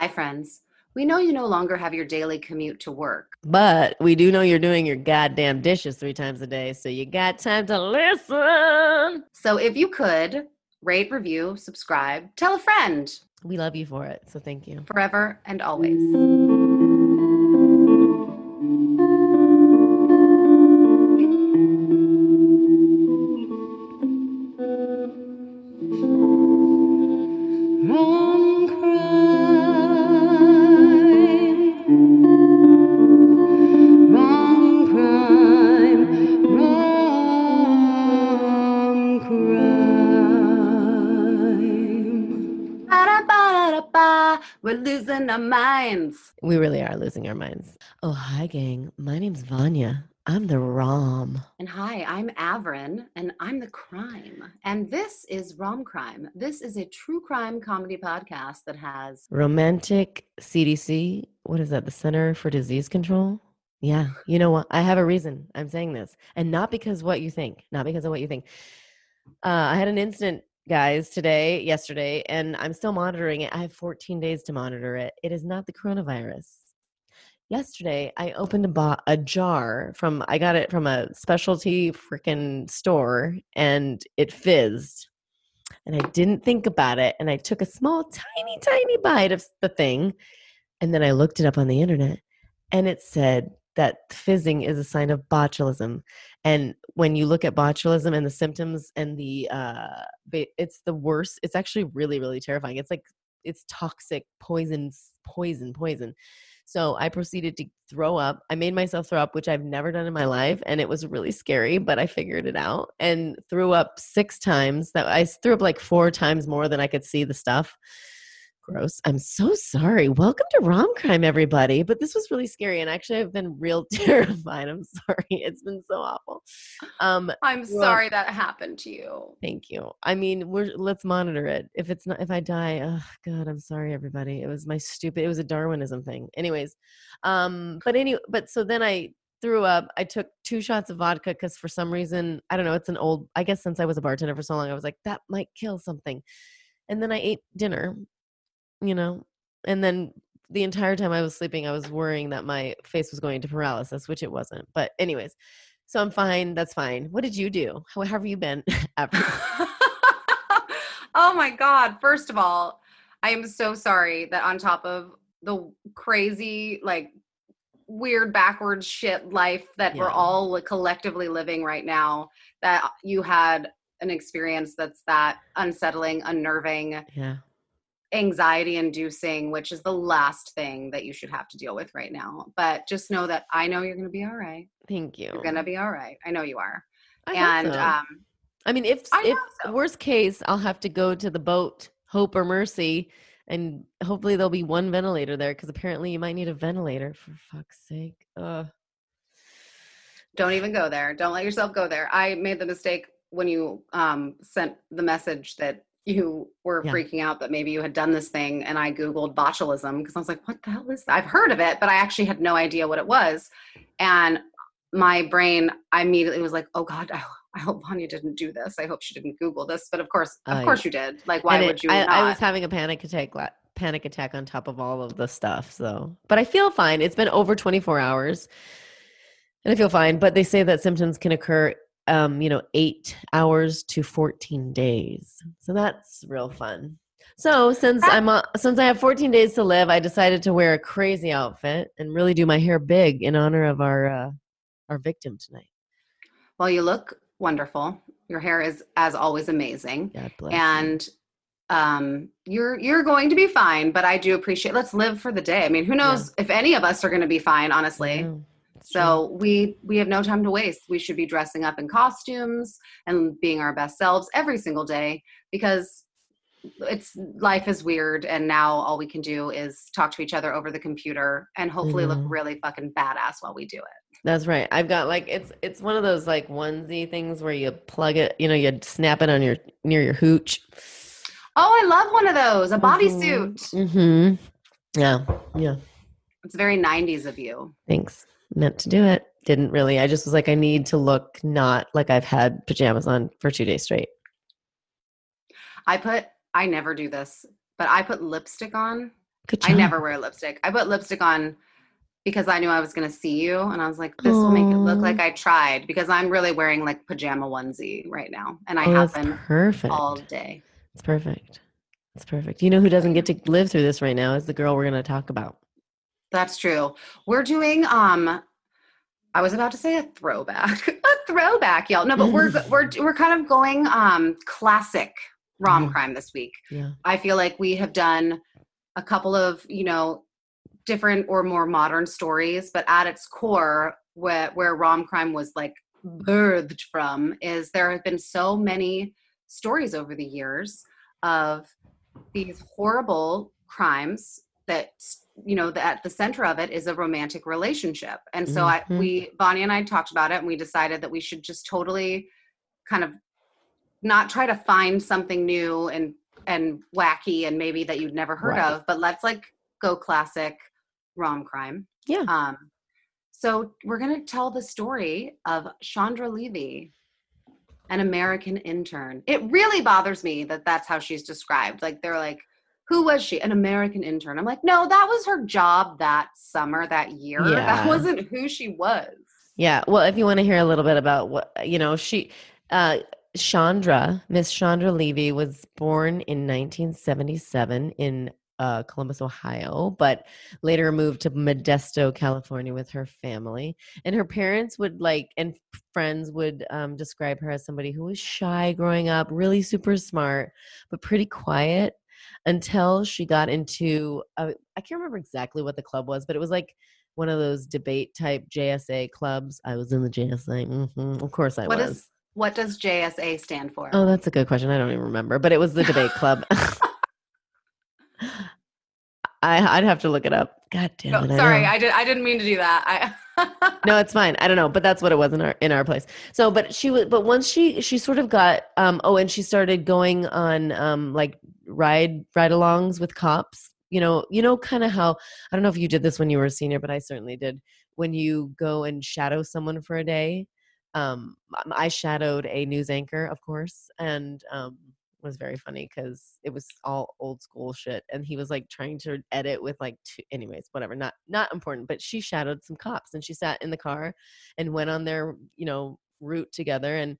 Hi, friends. We know you no longer have your daily commute to work. But we do know you're doing your goddamn dishes three times a day, so you got time to listen. So if you could rate, review, subscribe, tell a friend We love you for it, so thank you. forever and always. We're losing our minds. We really are losing our minds. Oh, hi, gang. My name's Vanya. I'm the Rom. And hi, I'm Averin, and I'm the crime. And this is Rom Crime. This is a true crime comedy podcast that has Romantic CDC. What is that? The Center for Disease Control? Yeah. You know what? I have a reason I'm saying this. And not because what you think, not because of what you think. Uh, I had an incident, guys, today, yesterday, and I'm still monitoring it. I have 14 days to monitor it. It is not the coronavirus. Yesterday, I opened a, bo- a jar from, I got it from a specialty freaking store, and it fizzed. And I didn't think about it. And I took a small, tiny, tiny bite of the thing. And then I looked it up on the internet, and it said that fizzing is a sign of botulism. And when you look at botulism and the symptoms and the, uh, it's the worst. It's actually really, really terrifying. It's like, it's toxic, poison, poison, poison. So I proceeded to throw up. I made myself throw up, which I've never done in my life. And it was really scary, but I figured it out and threw up six times. That I threw up like four times more than I could see the stuff. Gross. I'm so sorry. Welcome to Rom Crime, everybody. But this was really scary. And actually, I've been real terrified. I'm sorry. It's been so awful. Um, I'm Well- sorry that happened to you. Thank you. I mean, we're let's monitor it. If it's not, if I die, oh God, I'm sorry, everybody. It was my stupid. It was a Darwinism thing. Anyways, um, but anyway, but so then I threw up. I took two shots of vodka because for some reason I don't know. It's an old. I guess since I was a bartender for so long, I was like that might kill something. And then I ate dinner, you know, and then the entire time I was sleeping, I was worrying that my face was going to paralysis, which it wasn't. But anyways, so I'm fine. That's fine. What did you do? How, have you been? Oh my God. First of all, I am so sorry that on top of the crazy, like, weird backwards shit life that we're all collectively living right now, that uh, you had an experience that's that unsettling, unnerving, yeah. Anxiety inducing, which is the last thing that you should have to deal with right now. But just know that I know you're going to be all right. Thank you. You're going to be all right. I know you are. I and so. um, I mean, if I if so. worst case, I'll have to go to the boat, Hope or Mercy, and hopefully there'll be one ventilator there because apparently you might need a ventilator. For fuck's sake. Uh, don't even go there. Don't let yourself go there. I made the mistake when you um, sent the message that you were Yeah. freaking out that maybe you had done this thing, and I googled botulism because I was like, "What the hell is that?" I've heard of it, but I actually had no idea what it was, and my brain I immediately was like, "Oh God, I, I hope Vanya didn't do this. I hope she didn't Google this." But of course, of Oh, course you did. Like, why would it- you I? I was having a panic attack. Panic attack on top of all of the stuff. So, but I feel fine. It's been over 24 hours, and I feel fine. But they say that symptoms can occur, um, you know, eight hours to 14 days. So that's real fun. So since I'm uh, since I have 14 days to live, I decided to wear a crazy outfit and really do my hair big in honor of our uh, our victim tonight. Well, you look wonderful. Your hair is, as always, amazing. God bless. and um you're you're going to be fine but i do appreciate let's live for the day i mean who knows if any of us are going to be fine honestly So we we have no time to waste we should be dressing up in costumes and being our best selves every single day because it's life is weird and now all we can do is talk to each other over the computer and hopefully look really fucking badass while we do it That's right. I've got like it's it's one of those like onesie things where you plug it, you know, you snap it on your near your hooch. oh i love one of those a bodysuit Mm-hmm. Yeah. Yeah. it's very 90s of you Thanks. Meant to do it. Didn't really. I just was like, I need to look not like I've had pajamas on for two days straight. I put I never do this, but I put lipstick on. Good I never wear lipstick. I put lipstick on because I knew I was going to see you and I was like this will make it look like I tried because I'm really wearing like pajama onesie right now and I oh, have been perfect. all day. It's perfect. It's perfect. You know who doesn't get to live through this right now is the girl we're going to talk about. That's true. We're doing um I was about to say a throwback. a throwback, y'all. No, but we're we're we're kind of going um classic rom Mhm. crime this week. Yeah. I feel like we have done a couple of, you know, different or more modern stories, but at its core, where where rom crime was like birthed from, is there have been so many stories over the years of these horrible crimes that you know that at the center of it is a romantic relationship and so i Mhm. we bonnie and i talked about it and we decided that we should just totally kind of not try to find something new and and wacky and maybe that you'd never heard Right. of but let's like go classic rom crime Yeah. um so we're going to tell the story of chandra levy an american intern it really bothers me that that's how she's described like they're like who was she an american intern i'm like no that was her job that summer that year Yeah. that wasn't who she was Yeah. Well, if you want to hear a little bit about what, you know, she, uh, Chandra, Miss Chandra Levy was born in 1977 in uh, Columbus, Ohio, but later moved to Modesto, California with her family. And her parents would like, and friends would um, describe her as somebody who was shy growing up, really super smart, but pretty quiet until she got into, uh, I can't remember exactly what the club was, but it was like, one of those debate type JSA clubs. I was in the JSA. hmm Of course I What was. is what does jsa stand for Oh, that's a good question. I don't even remember, but it was the debate club. I, I'd have to look it up. God damn no, it! I sorry know. i did i didn't mean to do that i no, it's fine. I don't know, but that's what it was in our in our place. So, but she was, but once she she sort of got um oh, and she started going on um like ride ride alongs with cops. You know, you know, kind of how I don't know if you did this when you were a senior, but I certainly did. When you go and shadow someone for a day, um, I shadowed a news anchor, of course, and um, was very funny because it was all old school shit, and he was like trying to edit with like two, anyways, whatever, not not important. But she shadowed some cops, and she sat in the car and went on their you know route together, and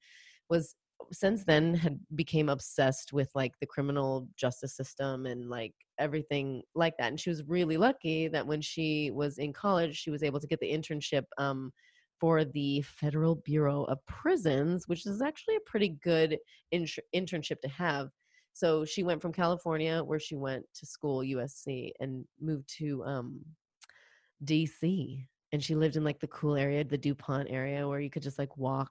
was since then had became obsessed with like the criminal justice system and like everything like that and she was really lucky that when she was in college she was able to get the internship um, for the federal bureau of prisons which is actually a pretty good intr internship to have so she went from california where she went to school usc and moved to um, dc and she lived in like the cool area the dupont area where you could just like walk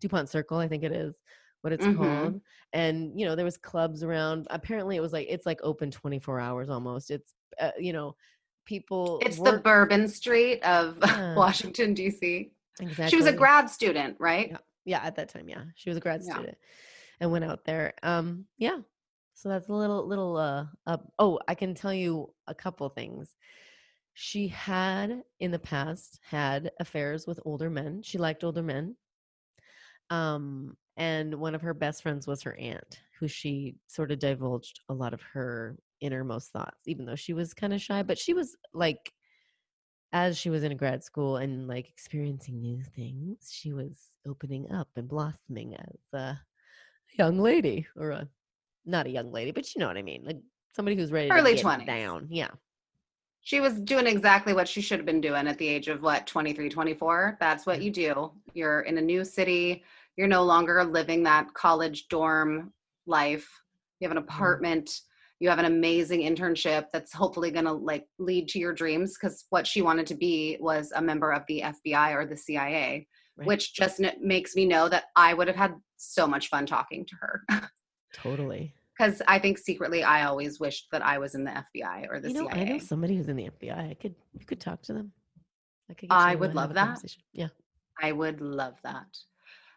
dupont circle i think it is what it's Mhm. called and you know there was clubs around apparently it was like it's like open 24 hours almost it's uh, you know people it's the bourbon street of Yeah. washington d.c exactly. she was a grad student right Yeah. yeah at that time yeah she was a grad Yeah. student and went out there um yeah so that's a little little uh up oh i can tell you a couple things she had in the past had affairs with older men she liked older men um and one of her best friends was her aunt who she sort of divulged a lot of her innermost thoughts even though she was kind of shy but she was like as she was in grad school and like experiencing new things she was opening up and blossoming as a young lady or a not a young lady, but you know what I mean. Like somebody who's ready Early to get 20s. down. Yeah. she was doing exactly what she should have been doing at the age of what 23 24 that's what you do you're in a new city you're no longer living that college dorm life you have an mm-hmm. apartment you have an amazing internship that's hopefully going to like lead to your dreams because what she wanted to be was a member of the fbi or the cia Right. which just makes me know that i would have had so much fun talking to her Totally. because i think secretly i always wished that i was in the fbi or the you know, cia I know somebody who's in the FBI. I could you could talk to them. I could. I would love that. Yeah. I would love that.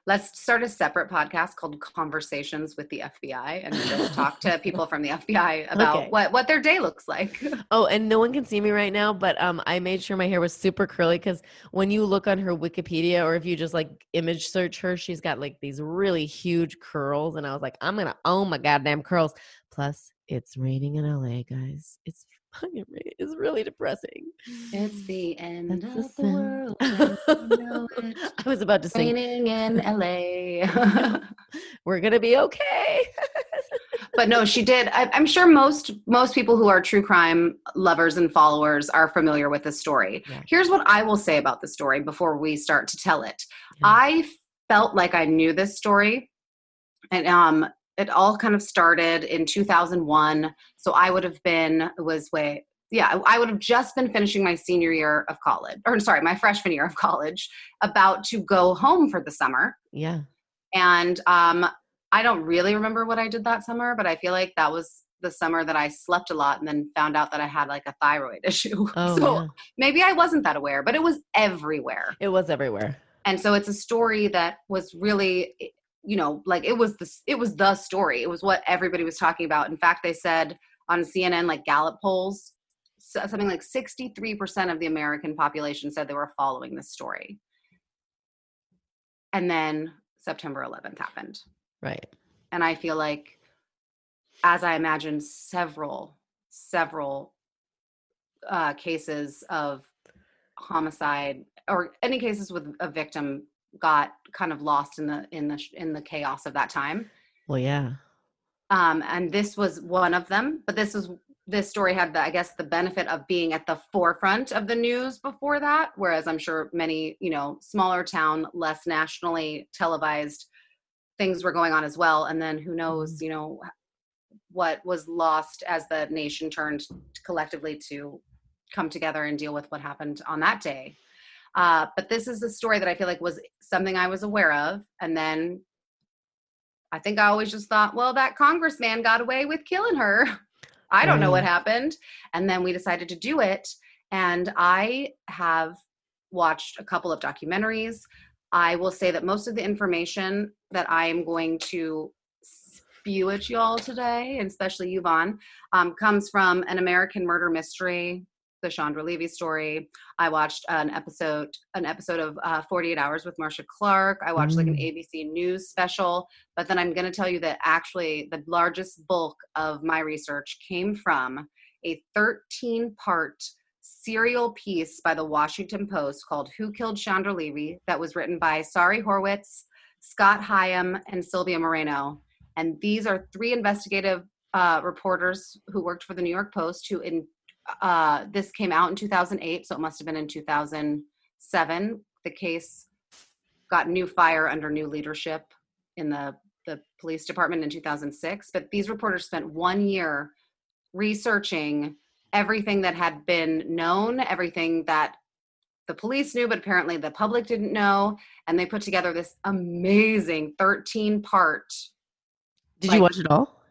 Let's start a separate podcast called Conversations with the FBI and just talk to people from the FBI about Okay. what, what their day looks like. Oh, and no one can see me right now, but um, I made sure my hair was super curly because when you look on her Wikipedia or if you just like image search her, she's got like these really huge curls, and I was like, I'm gonna own my goddamn curls. Plus, it's raining in LA, guys. It's. It's really depressing. It's the end That's of the world. I was about to say Raining in LA. We're gonna be okay. but no, she did. I, I'm sure most most people who are true crime lovers and followers are familiar with this story. Yeah. Here's what I will say about the story before we start to tell it. Yeah. I felt like I knew this story, and um, it all kind of started in 2001. So I would have been was way yeah I would have just been finishing my senior year of college, or sorry, my freshman year of college, about to go home for the summer. yeah. And um, I don't really remember what I did that summer, but I feel like that was the summer that I slept a lot and then found out that I had like a thyroid issue. Oh, so yeah. maybe I wasn't that aware, but it was everywhere. It was everywhere. And so it's a story that was really you know, like it was the it was the story. It was what everybody was talking about. In fact, they said on CNN like Gallup polls something like 63% of the American population said they were following this story. And then September 11th happened Right. and i feel like as i imagine several several uh, cases of homicide or any cases with a victim got kind of lost in the in the in the chaos of that time. Well, yeah. um, and this was one of them but this was this story had the i guess the benefit of being at the forefront of the news before that whereas i'm sure many you know smaller town less nationally televised things were going on as well. And then who knows you know what was lost as the nation turned collectively to come together and deal with what happened on that day uh, but this is a story that i feel like was something i was aware of and then i think i always just thought well that congressman got away with killing her. I don't know what happened. And then we decided to do it and i have watched a couple of documentaries. I will say that most of the information that i am going to spew at you all today and especially you vaughn um, comes from an american murder mystery the Chandra Levy story. I watched an episode, an episode of uh, 48 Hours with Marcia Clark. I watched like an ABC News special. But then I'm going to tell you that actually the largest bulk of my research came from a 13 part serial piece by the Washington Post called Who Killed Chandra Levy that was written by Sari Horwitz, Scott Higham, and Sylvia Moreno. And these are three investigative uh, reporters who worked for the New York Post who in uh, this came out in 2008, so it must have been in 2007. The case got new fire under new leadership in the, the police department in 2006. But these reporters spent one year researching everything that had been known, everything that the police knew, but apparently the public didn't know. And they put together this amazing 13 part. Did Like- you watch it all?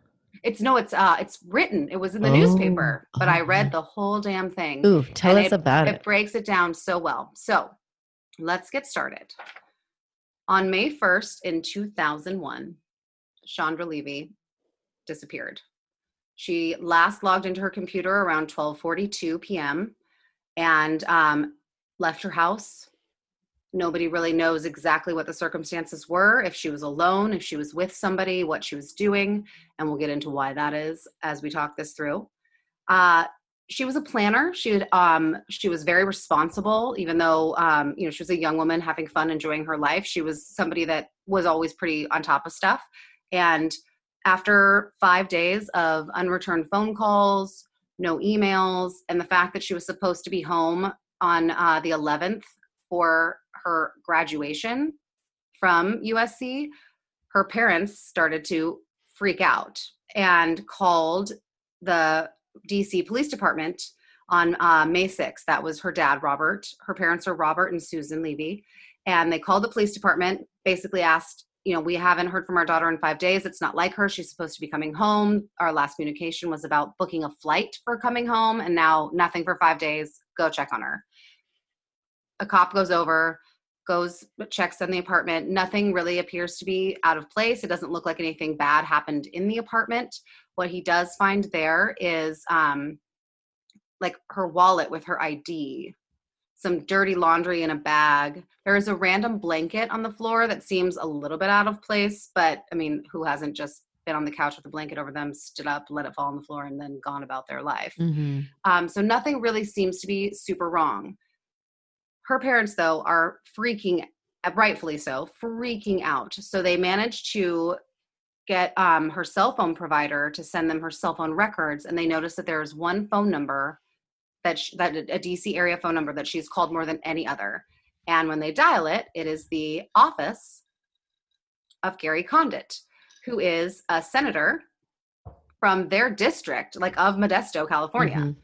It's no, it's uh, it's written. It was in the Oh, newspaper, but I oh, read the whole damn thing. Ooh, tell us about it it. breaks it down so well. So let's get started. On May 1st in 2001, Chandra Levy disappeared. She last logged into her computer around 12:42 p.m. and um, left her house. Nobody really knows exactly what the circumstances were, if she was alone, if she was with somebody, what she was doing, and we'll get into why that is as we talk this through. Uh, she was a planner. She um, she was very responsible, even though um, you know she was a young woman having fun, enjoying her life. She was somebody that was always pretty on top of stuff, and after five days of unreturned phone calls, no emails, and the fact that she was supposed to be home on uh, the 11th for her graduation from USC, her parents started to freak out and called the DC Police Department on uh, May 6th. That was her dad, Robert. Her parents are Robert and Susan Levy. And they called the police department, basically asked, you know, we haven't heard from our daughter in five days. It's not like her. She's supposed to be coming home. Our last communication was about booking a flight for coming home, and now nothing for five days. Go check on her. A cop goes over, goes, checks on the apartment. Nothing really appears to be out of place. It doesn't look like anything bad happened in the apartment. What he does find there is um, like her wallet with her ID, some dirty laundry in a bag. There is a random blanket on the floor that seems a little bit out of place, but I mean, who hasn't just been on the couch with a blanket over them, stood up, let it fall on the floor, and then gone about their life? Mhm. Um, so nothing really seems to be super wrong. Her parents, though, are freaking, rightfully so, freaking out. So they managed to get um, her cell phone provider to send them her cell phone records, and they noticed that there is one phone number that sh- that a DC area phone number that she's called more than any other. And when they dial it, it is the office of Gary Condit, who is a senator from their district, like of Modesto, California. Mhm.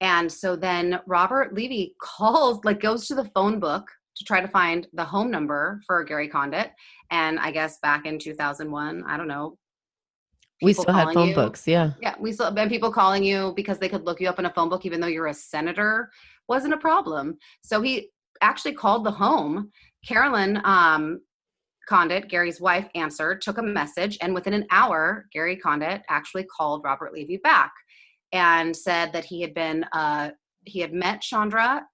And so then Robert Levy calls, like goes to the phone book to try to find the home number for Gary Condit. And I guess back in 2001, I don't know. We still had phone you- books. Yeah. Yeah, we still and people calling you because they could look you up in a phone book, even though you're a senator, wasn't a problem. So he actually called the home. Carolyn um, Condit, Gary's wife, answered, took a message, and within an hour, Gary Condit actually called Robert Levy back and said that he had been uh, he had met Chandra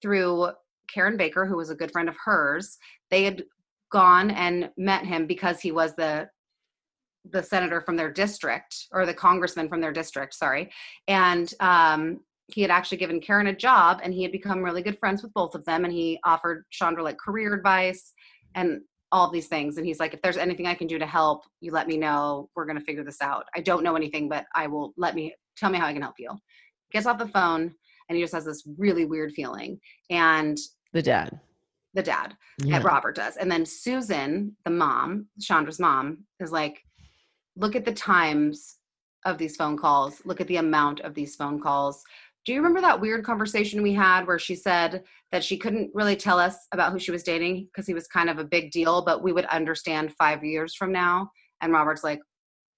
through Karen Baker, who was a good friend of hers. They had gone and met him because he was the the senator from their district or the congressman from their district sorry. And um, he had actually given karen a job and he had become really good friends with both of them and he offered chandra like career advice and all these things. And he's like if there's anything i can do to help you let me know. We're going to figure this out. I don't know anything but i will let me tell me how i can help you gets off the phone and he just has this really weird feeling and The dad. the dad Yeah. Robert does. And then Susan, the mom, Chandra's mom, is like, look at the times of these phone calls, look at the amount of these phone calls. Do you remember that weird conversation we had where she said that she couldn't really tell us about who she was dating because he was kind of a big deal, but we would understand five years from now? And Robert's like,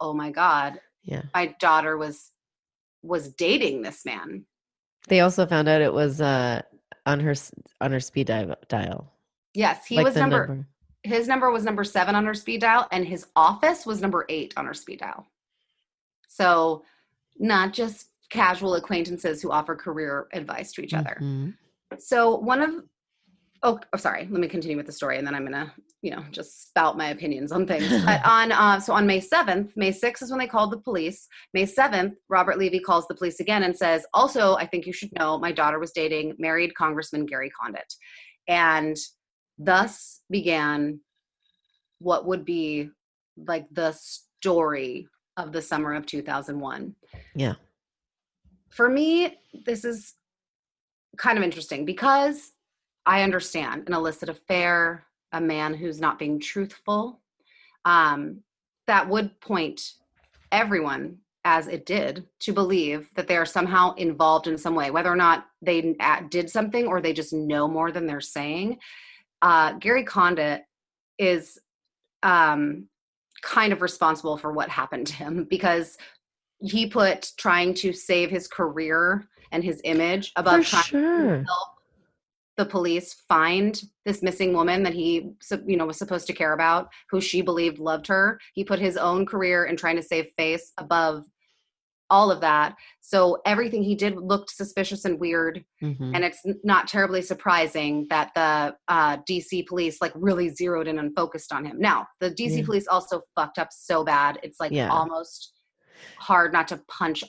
oh my God, Yeah. my daughter was was dating this man. They also found out it was uh on her on her speed dial. Yes, he Like was the number his number was number seven on her speed dial and his office was number eight on her speed dial so not just casual acquaintances who offer career advice to each other Mhm. so one of oh, oh sorry. Let me continue with the story and then i'm gonna you know just spout my opinions on things. But on uh, so on may 7th may 6th is when they called the police. May 7th robert levy calls the police again and says also i think you should know my daughter was dating married congressman gary condit. And thus began what would be like the story of the summer of 2001 Yeah. for me this is kind of interesting because I understand an illicit affair, a man who's not being truthful, um, that would point everyone, as it did, to believe that they are somehow involved in some way, whether or not they did something or they just know more than they're saying. Uh, Gary Condit is um, kind of responsible for what happened to him because he put trying to save his career and his image above For trying sure. to help the police find this missing woman that he you know was supposed to care about who she believed loved her he put his own career in trying to save face above all of that so everything he did looked suspicious and weird Mhm. and it's not terribly surprising that the uh, dc police like really zeroed in and focused on him now the dc Yeah. police also fucked up so bad it's like Yeah. almost hard not to punch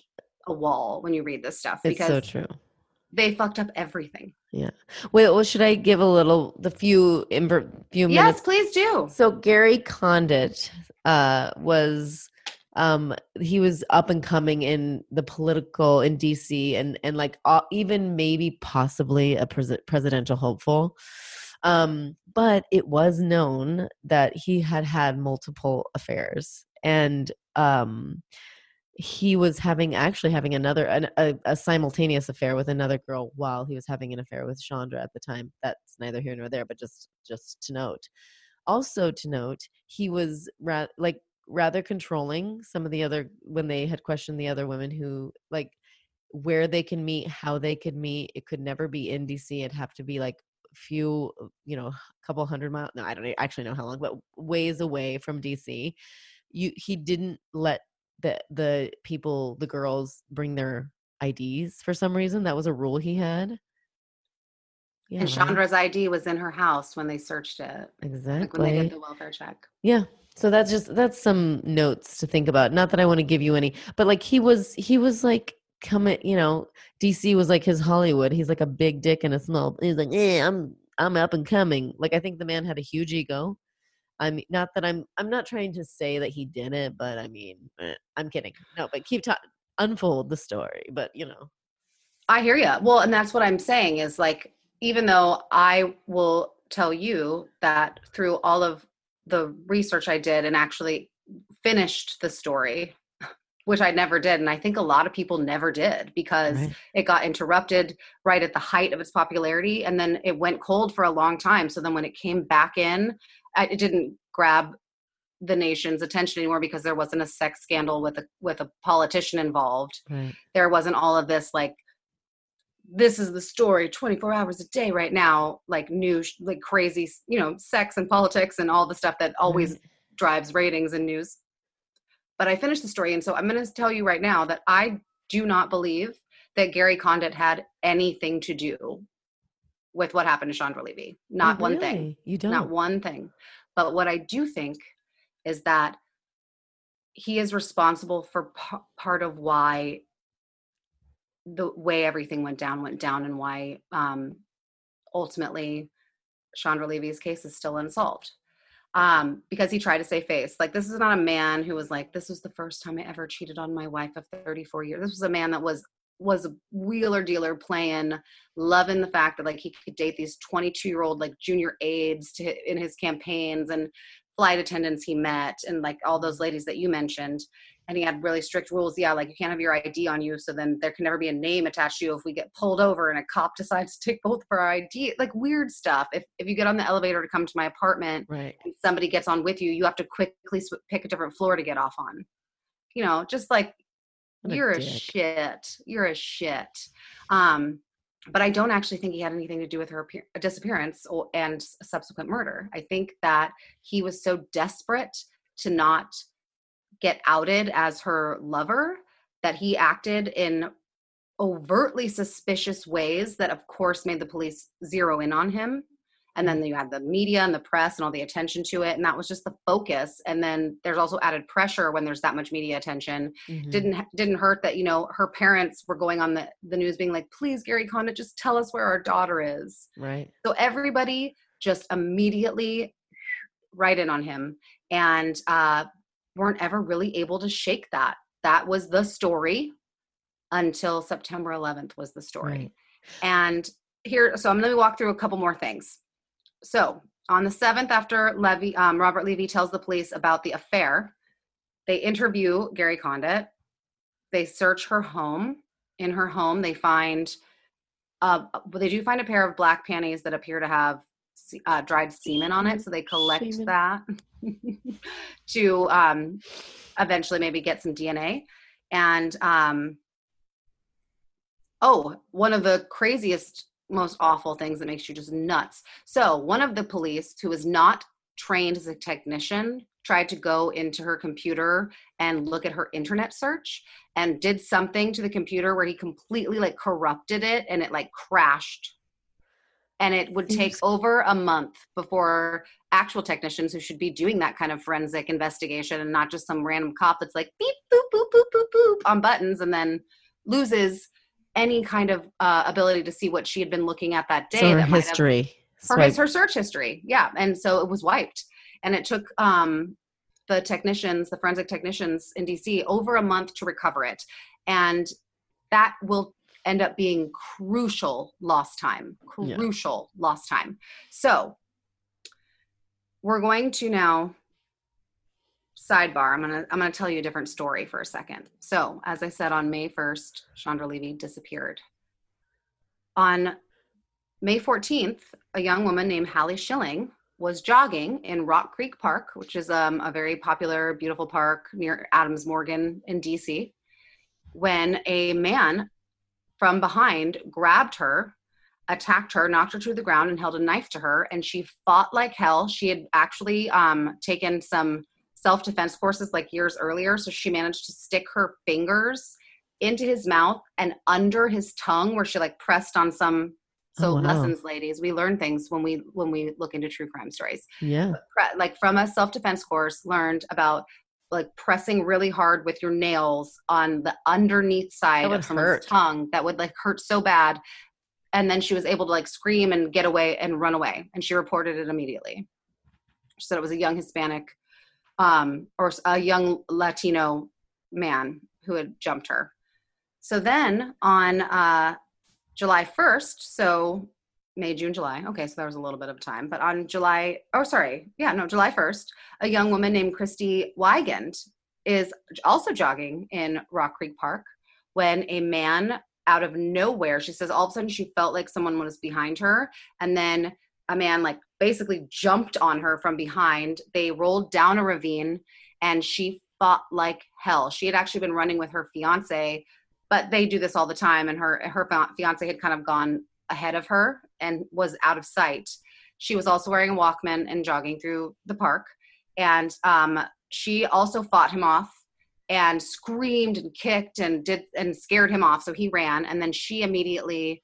a wall when you read this stuff It's because so true. They fucked up everything Yeah. Wait, well, should I give a little the few imber, few minutes? yes please do So Gary Condit uh, was um he was up and coming in the political in dc and and like uh, even maybe possibly a pres- presidential hopeful um but it was known that he had had multiple affairs and um he was having actually having another an, a, a simultaneous affair with another girl while he was having an affair with Chandra at the time. That's neither here nor there, but just just to note. Also to note, he was ra- like rather controlling some of the other when they had questioned the other women who like where they can meet, how they could meet. It could never be in DC. It'd have to be like few, uh, you know, a couple hundred miles. No, I don't actually know how long, but ways away from DC. You he didn't let the the people, the girls, bring their IDs for some reason. That was a rule he had. Yeah, and right? Chandra's ID was in her house when they searched it, exactly. like when they did the welfare check. Yeah. So that's just that's some notes to think about. Not that I want to give you any, but like he was he was like coming, you know, DC was like his Hollywood. He's like a big dick and a small. He's like, "Yeah, I'm I'm up and coming." Like I think the man had a huge ego. I mean, not that I'm I'm not trying to say that he did it, but I mean, eh, I'm kidding. No, but keep ta- unfold the story, but you know. I hear you. Well, and that's what I'm saying is like, even though I will tell you that through all of the research I did and actually finished the story, which I never did. And I think a lot of people never did because Right. it got interrupted right at the height of its popularity. And then it went cold for a long time. So then when it came back in, I- it didn't grab the nation's attention anymore because there wasn't a sex scandal with a with a politician involved Right. there wasn't all of this like this is the story 24 hours a day right now like news like crazy you know sex and politics and all the stuff that always Right. drives ratings and news but i finished the story and so i'm going to tell you right now that i do not believe that gary condit had anything to do with what happened to chandra levy not Oh, one thing? You don't. not one thing. But what I do think is that he is responsible for p- part of why the way everything went down went down and why um, ultimately Chandra Levy's case is still unsolved. Um, because he tried to save face. Like this is not a man who was like, this was the first time I ever cheated on my wife of 34 years. This was a man that was was a wheeler dealer playing, loving the fact that like he could date these 22 year old like junior aides to in his campaigns and flight attendants he met and like all those ladies that you mentioned. And he had really strict rules. Yeah, like you can't have your ID on you, so then there can never be a name attached to you if we get pulled over and a cop decides to take both of our ID. Like weird stuff. If if you get on the elevator to come to my apartment Right. and somebody gets on with you, you have to quickly sw- pick a different floor to get off on. You know, just like What you're a, dick. shit. You're a shit. Um, but I don't actually think he had anything to do with her appear- disappearance or, and subsequent murder. I think that he was so desperate to not get outed as her lover that he acted in overtly suspicious ways that of course made the police zero in on him and then you had the media and the press and all the attention to it and that was just the focus. And then there's also added pressure when there's that much media attention. Mhm. didn't didn't hurt that you know her parents were going on the the news being like please gary condit just tell us where our daughter is. Right. so everybody just immediately right in on him and uh weren't ever really able to shake that. That was the story until september 11th was the story. Right. and here so i'm going to walk through a couple more things so on the 7th after levy um, robert levy tells the police about the affair they interview gary condit. They search her home. In her home they find uh, they do find a pair of black panties that appear to have uh, dried semen on it so they collect Semen. that to um, eventually maybe get some dna and um, oh one of the craziest most awful things that makes you just nuts. So one of the police who is not trained as a technician tried to go into her computer and look at her internet search and did something to the computer where he completely like corrupted it and it like crashed. And it would take over a month before actual technicians who should be doing that kind of forensic investigation and not just some random cop that's like beep boop boop boop boop boop on buttons and then loses any kind of uh, ability to see what she had been looking at that day So her that have history. her, his, her search history yeah and so it was wiped and it took um the technicians, the forensic technicians in DC, over a month to recover it. And that will end up being crucial lost time, Yeah. crucial lost time. So we're going to now sidebar. I'm gonna I'm gonna tell you a different story for a second. So as I said, on May 1st, Chandra Levy disappeared. On May 14th, a young woman named Hallie Shilling was jogging in Rock Creek Park, which is um, a very popular, beautiful park near Adams Morgan in DC, when a man from behind grabbed her, attacked her, knocked her to the ground, and held a knife to her. And she fought like hell. She had actually um, taken some self defense courses like years earlier. So she managed to stick her fingers into his mouth and under his tongue, where she like pressed on some. So Oh, wow. lessons, ladies, we learn things when we when we look into true crime stories Yeah. pre- like from a self-defense course learned about like pressing really hard with your nails on the underneath side of someone's hurt. tongue that would like hurt so bad and then she was able to like scream and get away and run away and she reported it immediately she said it was a young hispanic um or a young latino man who had jumped her so then on uh july 1st so May, June, July. Okay, so there was a little bit of time. But on July, oh, sorry. Yeah, no, July 1st, a young woman named Christy Wiegand is also jogging in Rock Creek Park when a man out of nowhere, she says all of a sudden she felt like someone was behind her. And then a man, like, basically jumped on her from behind. They rolled down a ravine and she fought like hell. She had actually been running with her fiance, but they do this all the time. And her, her fiance had kind of gone ahead of her and was out of sight. She was also wearing a Walkman and jogging through the park. And um, she also fought him off and screamed and kicked and did and scared him off. So he ran. And then she immediately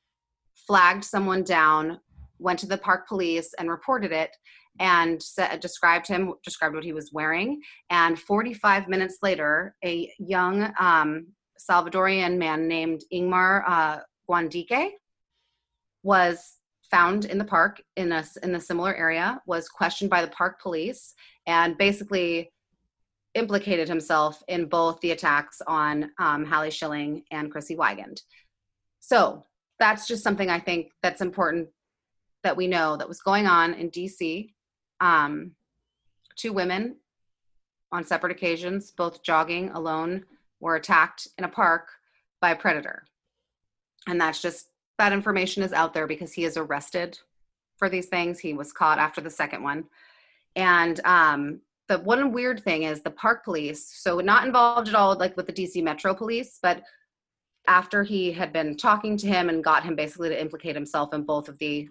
flagged someone down, went to the park police and reported it and said, described him, described what he was wearing. And 45 minutes later, a young um, Salvadorian man named Ingmar uh, Guandique was found in the park in a in a similar area was questioned by the park police and basically implicated himself in both the attacks on um, Hallie Shilling and Chrissy Wiegand. So that's just something I think that's important that we know that was going on in DC. Um, two women on separate occasions, both jogging alone, were attacked in a park by a predator. And that's just that information is out there because he is arrested for these things. He was caught after the second one. And um, the one weird thing is the park police, so not involved at all like with the DC Metro Police, but after he had been talking to him and got him basically to implicate himself in both of the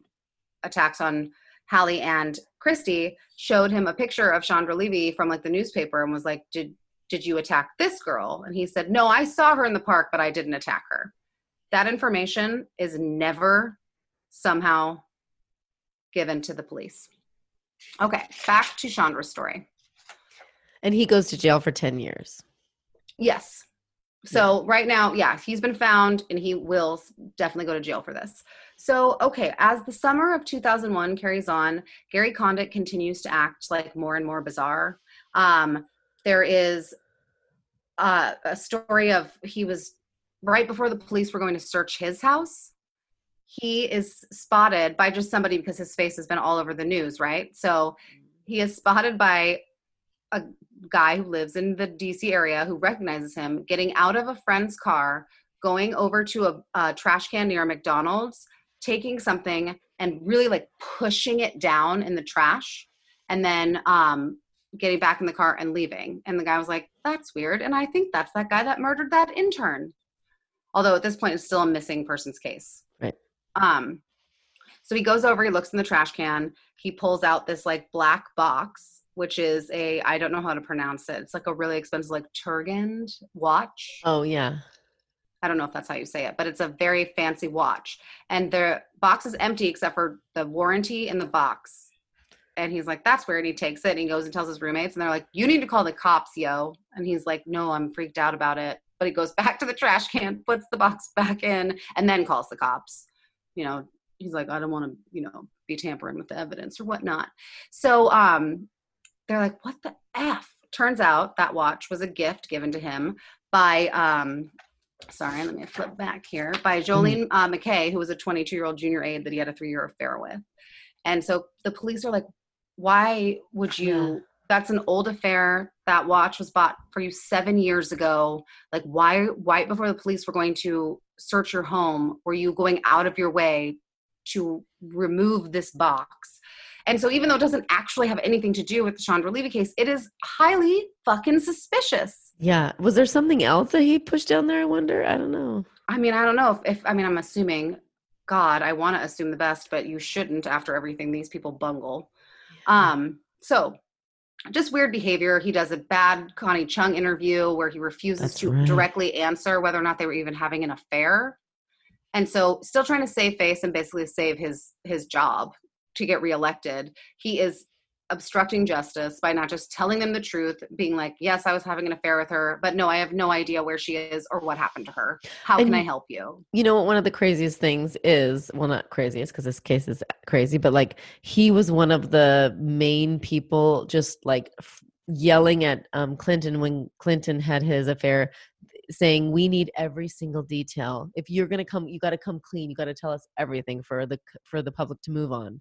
attacks on Hallie and Christy, showed him a picture of Chandra Levy from like the newspaper and was like, Did did you attack this girl? And he said, No, I saw her in the park, but I didn't attack her that information is never somehow given to the police. Okay, back to Chandra's story. And he goes to jail for 10 years. Yes. So right now, yeah, he's been found and he will definitely go to jail for this. So, okay, as the summer of 2001 carries on, Gary Condit continues to act like more and more bizarre. Um, there is uh, a story of he was right before the police were going to search his house. He is spotted by just somebody because his face has been all over the news, right? So he is spotted by a guy who lives in the DC area who recognizes him getting out of a friend's car, going over to a, a trash can near McDonald's, taking something and really like pushing it down in the trash, and then um, getting back in the car and leaving. And the guy was like, "That's weird," and I think that's that guy that murdered that intern. Although at this point, it's still a missing persons case. Right. Um, so he goes over, he looks in the trash can, he pulls out this like black box, which is a I don't know how to pronounce it. It's like a really expensive like Turgand watch. Oh, yeah. I don't know if that's how you say it, but it's a very fancy watch. And the box is empty except for the warranty in the box. And he's like, that's weird. And he takes it and he goes and tells his roommates, and they're like, you need to call the cops, yo. And he's like, no, I'm freaked out about it. But he goes back to the trash can, puts the box back in, and then calls the cops. You know, he's like, I don't want to, you know, be tampering with the evidence or whatnot. So um, they're like, what the F? turns out that watch was a gift given to him by um sorry let me flip back here. By jolene uh, mckay who was a 22 year old junior aide that he had a three year affair with. And so the police are like why would you Yeah. that's an old affair. That watch was bought for you seven years ago. Like why right before the police were going to search your home were you going out of your way to remove this box? And so even though it doesn't actually have anything to do with the Chandra Levy case, it is highly fucking suspicious. Yeah. Was there something else that he pushed down there? I wonder. I don't know. I mean, I don't know if, if I mean, I'm assuming, God, I want to assume the best, but you shouldn't after everything these people bungle. Um, so just weird behavior. He does a bad Connie Chung interview where he refuses That's to right. directly answer whether or not they were even having an affair. And so still trying to save face and basically save his his job to get reelected. He is obstructing justice by not just telling them the truth, being like, "Yes, I was having an affair with her, but no, I have no idea where she is or what happened to her. How And can I help you?" You know what? One of the craziest things is well, not craziest because this case is crazy, but like he was one of the main people just like f- yelling at um, Clinton when Clinton had his affair, saying, "We need every single detail. If you're gonna come, you got to come clean. You got to tell us everything for the for the public to move on,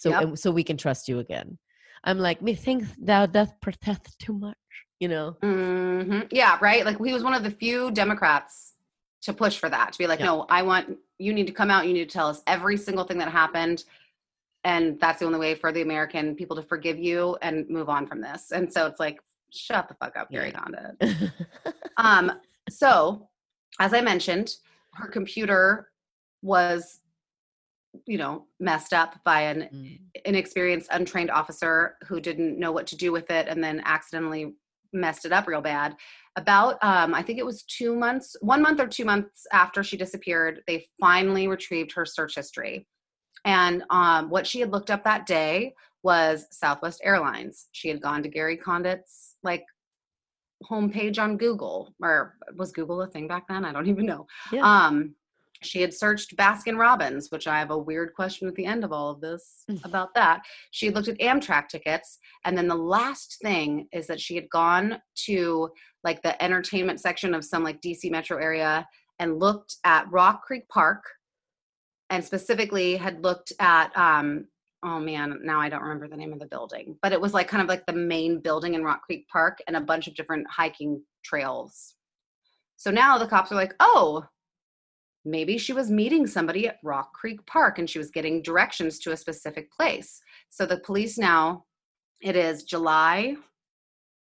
so Yep. and, so we can trust you again." I'm like, methinks thou doth protest too much, you know. hmm Yeah, right. Like he was one of the few Democrats to push for that, to be like, Yeah. no, I want you need to come out. You need to tell us every single thing that happened, and that's the only way for the American people to forgive you and move on from this. And so it's like, shut the fuck up, Gary Yeah. Um, so as I mentioned, her computer was, you know, messed up by an Mm. inexperienced, untrained officer who didn't know what to do with it and then accidentally messed it up real bad. About, um, I think it was two months, one month or two months after she disappeared, they finally retrieved her search history. And um, what she had looked up that day was Southwest Airlines. She had gone to Gary Condit's like homepage on Google, or was Google a thing back then? I don't even know. Yeah. Um, she had searched Baskin Robbins, which I have a weird question at the end of all of this Mm. about that. She looked at Amtrak tickets. And then the last thing is that she had gone to like the entertainment section of some like DC metro area and looked at Rock Creek Park and specifically had looked at um oh man now i don't remember the name of the building but it was like kind of like the main building in rock creek park and a bunch of different hiking trails so now the cops are like oh maybe she was meeting somebody at rock creek park and she was getting directions to a specific place so the police now it is july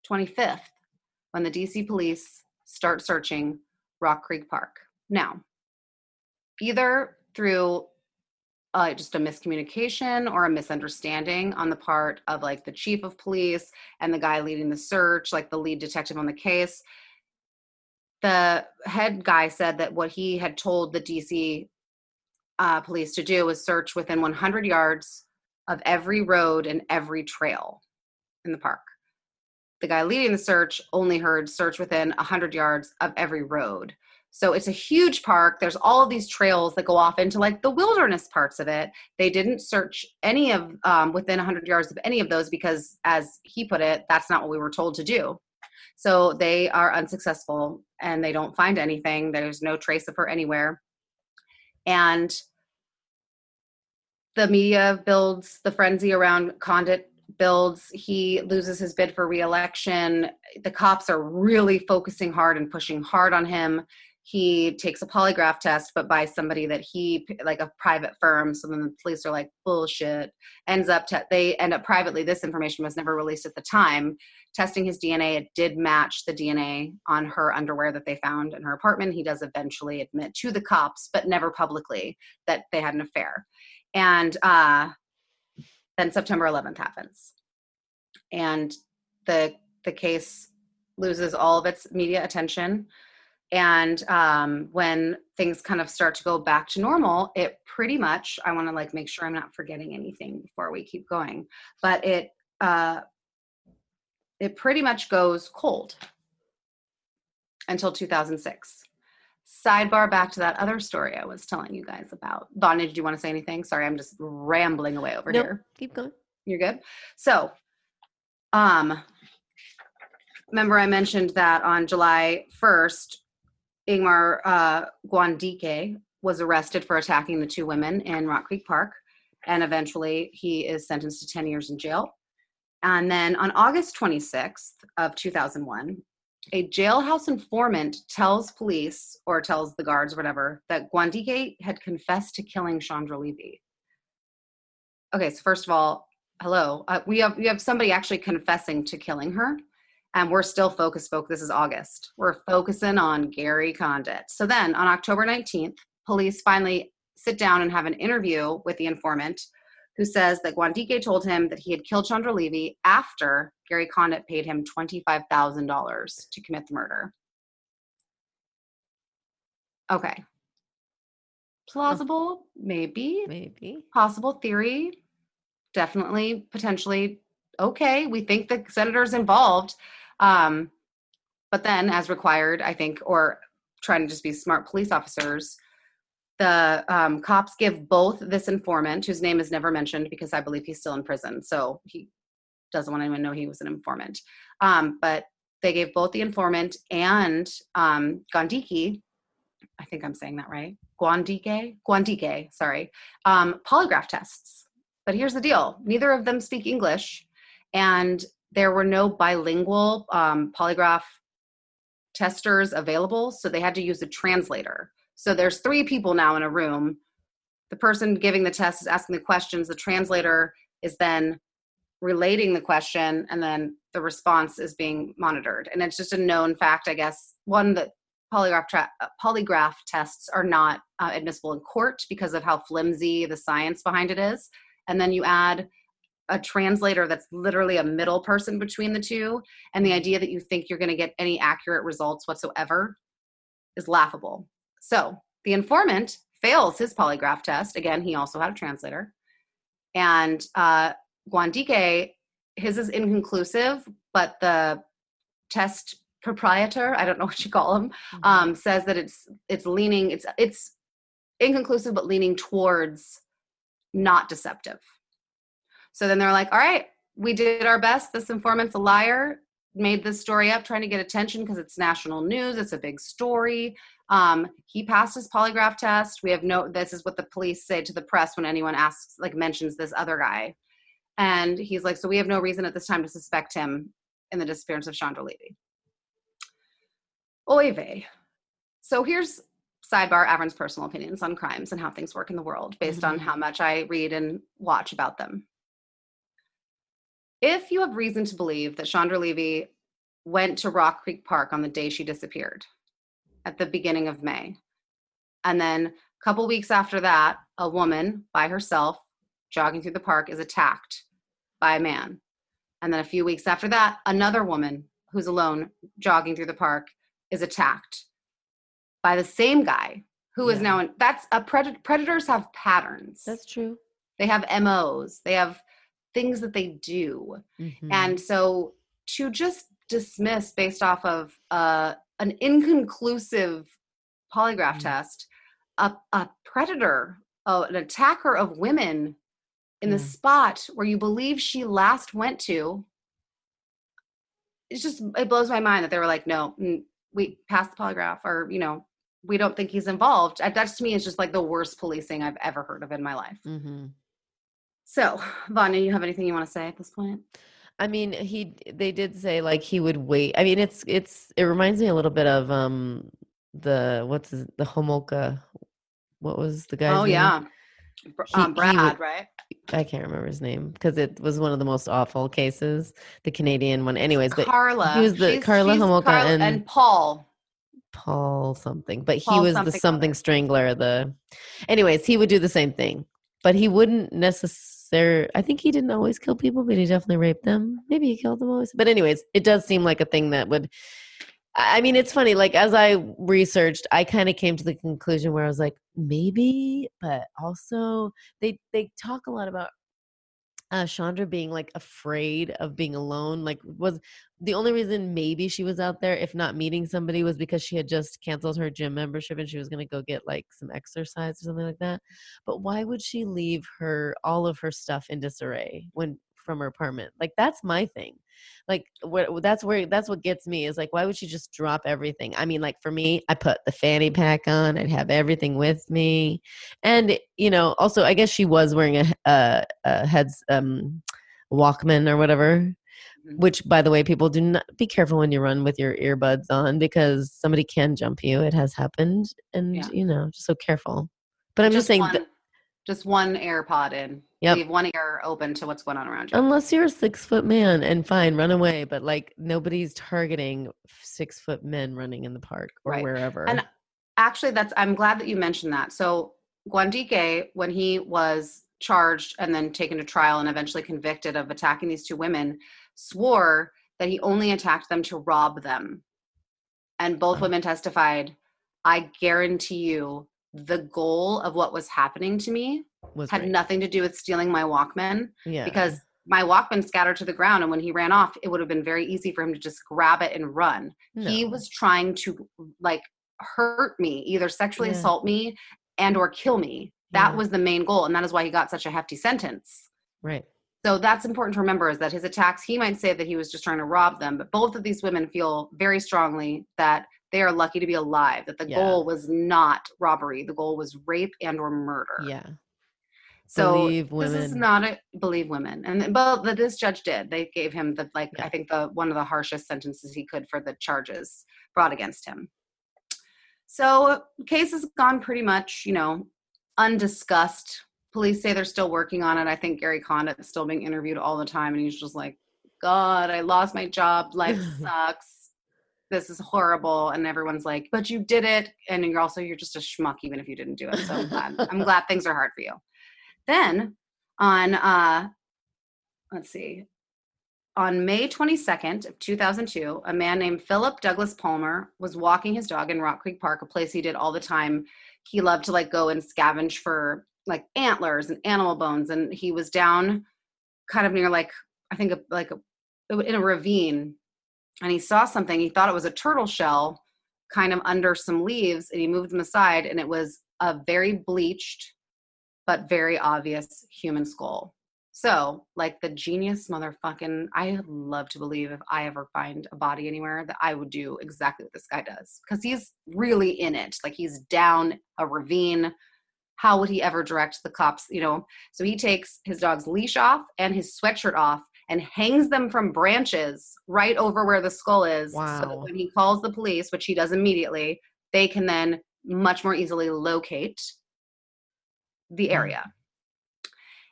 25th when the dc police start searching rock creek park now either through uh, just a miscommunication or a misunderstanding on the part of like the chief of police and the guy leading the search, like the lead detective on the case. The head guy said that what he had told the DC uh, police to do was search within 100 yards of every road and every trail in the park. The guy leading the search only heard search within 100 yards of every road. So it's a huge park. There's all of these trails that go off into like the wilderness parts of it. They didn't search any of um, within 100 yards of any of those because, as he put it, that's not what we were told to do. So they are unsuccessful and they don't find anything. There's no trace of her anywhere. And the media builds the frenzy around Condit builds. He loses his bid for reelection. The cops are really focusing hard and pushing hard on him. He takes a polygraph test, but by somebody that he like a private firm. So then the police are like bullshit. Ends up te- they end up privately. This information was never released at the time. Testing his DNA, it did match the DNA on her underwear that they found in her apartment. He does eventually admit to the cops, but never publicly, that they had an affair. And uh, then September 11th happens, and the the case loses all of its media attention. And um, when things kind of start to go back to normal, it pretty much I want to like make sure I'm not forgetting anything before we keep going, but it uh, it pretty much goes cold until 2006. Sidebar back to that other story I was telling you guys about. Donna, did you want to say anything? Sorry, I'm just rambling away over Nope. here. Keep going. You're good. So, um, remember I mentioned that on July 1st, Ingmar uh, Guandique was arrested for attacking the two women in Rock Creek Park, and eventually he is sentenced to 10 years in jail. And then on August 26th of 2001, a jailhouse informant tells police or tells the guards whatever that Guandique had confessed to killing Chandra Levy. Okay, so first of all, hello. Uh, we have we have somebody actually confessing to killing her, and we're still focused. Folk, this is August. We're focusing on Gary Condit. So then, on October 19th, police finally sit down and have an interview with the informant, who says that Guandique told him that he had killed Chandra Levy after Gary Condit paid him $25,000 to commit the murder. Okay. Plausible, maybe. Maybe. Possible theory, definitely, potentially. Okay, we think the senator's involved. Um, but then, as required, I think, or trying to just be smart police officers, the um, cops give both this informant, whose name is never mentioned because I believe he's still in prison, so he doesn't want anyone to know he was an informant. Um, but they gave both the informant and um, Gondiki, I think I'm saying that right, Guandique, Guandique, sorry, um, polygraph tests. But here's the deal: neither of them speak English, and there were no bilingual um, polygraph testers available, so they had to use a translator. So there's three people now in a room. The person giving the test is asking the questions. The translator is then relating the question, and then the response is being monitored. And it's just a known fact, I guess. One that polygraph tra- uh, polygraph tests are not uh, admissible in court because of how flimsy the science behind it is. And then you add a translator that's literally a middle person between the two, and the idea that you think you're going to get any accurate results whatsoever is laughable. So the informant fails his polygraph test. Again, he also had a translator. And uh, Guandique, his is inconclusive, but the test proprietor, I don't know what you call him, um, says that it's it's leaning, it's it's inconclusive, but leaning towards not deceptive. So then they're like, all right, we did our best. This informant's a liar, made this story up trying to get attention because it's national news, it's a big story. Um, he passed his polygraph test. We have no, this is what the police say to the press when anyone asks, like, mentions this other guy. And he's like, so we have no reason at this time to suspect him in the disappearance of Chandra Levy. Oy vey. So here's sidebar Avron's personal opinions on crimes and how things work in the world based on Mhm. how much I read and watch about them. If you have reason to believe that Chandra Levy went to Rock Creek Park on the day she disappeared at the beginning of May, and then a couple weeks after that, a woman by herself jogging through the park is attacked by a man. And then a few weeks after that, another woman who's alone jogging through the park is attacked by the same guy who is Yeah. now in, that's a predator predators have patterns That's true. they have MOs, they have things that they do. Mhm. And so to just dismiss based off of uh, an inconclusive polygraph Mm. test, a, a predator, uh, an attacker of women in the Yeah. spot where you believe she last went to, it's just, it blows my mind that they were like, no, mm, we passed the polygraph or, you know, we don't think he's involved. That to me is just like the worst policing I've ever heard of in my life. Mhm. So, Vanya, you have anything you want to say at this point? I mean, he they did say like he would wait. I mean, it's it's it reminds me a little bit of um the what's his, the Homolka. What was the guy? oh name? yeah, He- um, he Brad, would- right? I can't remember his name because it was one of the most awful cases, the Canadian one. Anyways, but Karla. was the- She's- Karla she's Homolka Karla- and- and Paul. Paul something, but he was something the something other. strangler. The, anyways, he would do the same thing, but he wouldn't necessarily. I think he didn't always kill people, but he definitely raped them. Maybe he killed them always. But anyways, it does seem like a thing that would. I mean, it's funny. Like as I researched, I kind of came to the conclusion where I was like, maybe, but also they they talk a lot about uh, Chandra being like afraid of being alone. Like was the only reason maybe she was out there, if not meeting somebody, was because she had just canceled her gym membership and she was going to go get like some exercise or something like that. But why would she leave her all of her stuff in disarray when from her apartment. Like that's my thing. Like what that's where that's what gets me is like why would she just drop everything? I mean, like for me, I put the fanny pack on. I'd have everything with me, and you know, also I guess she was wearing a a, a heads um Walkman or whatever. Mhm. Which, by the way, people do not be careful when you run with your earbuds on because somebody can jump you. It has happened, and Yeah. you know, just so careful. But I'm just, saying, one, that just one AirPod in. Yep. Leave one ear open to what's going on around you. unless you're a six foot man, and fine, run away. But like nobody's targeting six foot men running in the park or Right. wherever. And actually that's i'm glad that you mentioned that so guandique when he was charged and then taken to trial and eventually convicted of attacking these two women swore that he only attacked them to rob them and both Wow. women testified i guarantee you the goal of what was happening to me was had nothing to do with stealing my walkman yeah because my walkman scattered to the ground and when he ran off it would have been very easy for him to just grab it and run he was trying to like hurt me either sexually Yeah. assault me and or kill me that Yeah. was the main goal and that is why he got such a hefty sentence right. so that's important to remember is that his attacks he might say that he was just trying to rob them but both of these women feel very strongly that they are lucky to be alive that the Yeah. goal was not robbery the goal was rape and or murder Yeah. so Believe this is not a believe women, and but that this judge did. They gave him the like Yeah. I think the one of the harshest sentences he could for the charges brought against him. So case has gone pretty much you know undiscussed. Police say they're still working on it. I think Gary Condit's still being interviewed all the time, and he's just like, God, I lost my job. Life sucks. This is horrible. And everyone's like, but you did it. And you're also, you're just a schmuck, even if you didn't do it. So I'm glad. I'm glad things are hard for you. Then on uh let's see. On May 22nd of 2002, a man named Philip Douglas Palmer was walking his dog in Rock Creek Park, a place he did all the time. He loved to like go and scavenge for like antlers and animal bones and he was down kind of near like I think a, like a, in a ravine and he saw something. He thought it was a turtle shell kind of under some leaves and he moved them aside and it was a very bleached but very obvious human skull. So, like the genius motherfucking, I love to believe if I ever find a body anywhere that I would do exactly what this guy does because he's really in it. Like he's down a ravine. How would he ever direct the cops? You know, so he takes his dog's leash off and his sweatshirt off and hangs them from branches right over where the skull is. So that when he calls the police, which he does immediately, they can then much more easily locate the Mm. area.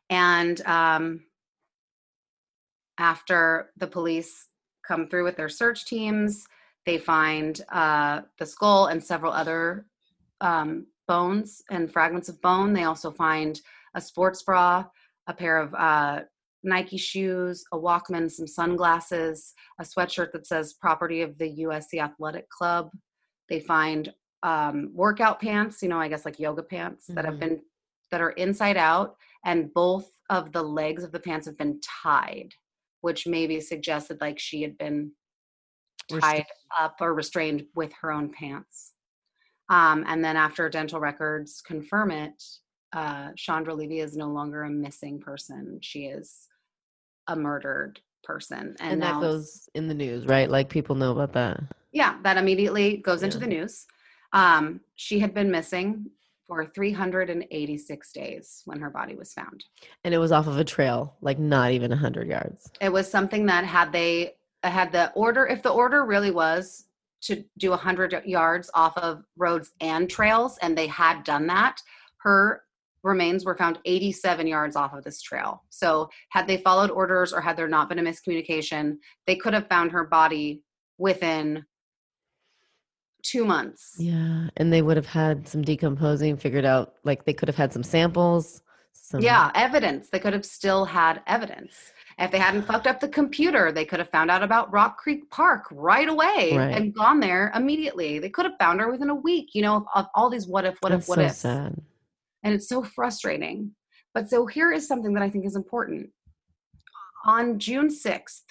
And um, after the police come through with their search teams, they find uh, the skull and several other um, bones and fragments of bone. They also find a sports bra, a pair of uh, Nike shoes, a Walkman, some sunglasses, a sweatshirt that says property of the USC Athletic Club. They find um, workout pants, you know, I guess like yoga pants that have Mhm. been that are inside out, and both of the legs of the pants have been tied, which maybe suggested like she had been tied up or restrained with her own pants. Um, and then after dental records confirm it, uh, Chandra Levy is no longer a missing person. She is a murdered person. And, And, now that goes in the news, right? Like people know about that. yeah, that immediately goes into the news. Um, she had been missing for 386 days when her body was found. And it was off of a trail, like not even 100 yards. It was something that had they had the order, if the order really was to do 100 yards off of roads and trails, and they had done that, her remains were found 87 yards off of this trail. So, had they followed orders or had there not been a miscommunication, they could have found her body within two months. Yeah. And they would have had some decomposing, figured out like they could have had some samples. Some, Yeah, evidence. They could have still had evidence. If they hadn't fucked up the computer, they could have found out about Rock Creek Park right away Right. and gone there immediately. They could have found her within a week, you know, of, all these what if, what That's if, what so if. sad. And it's so frustrating. But so here is something that I think is important. On June 6th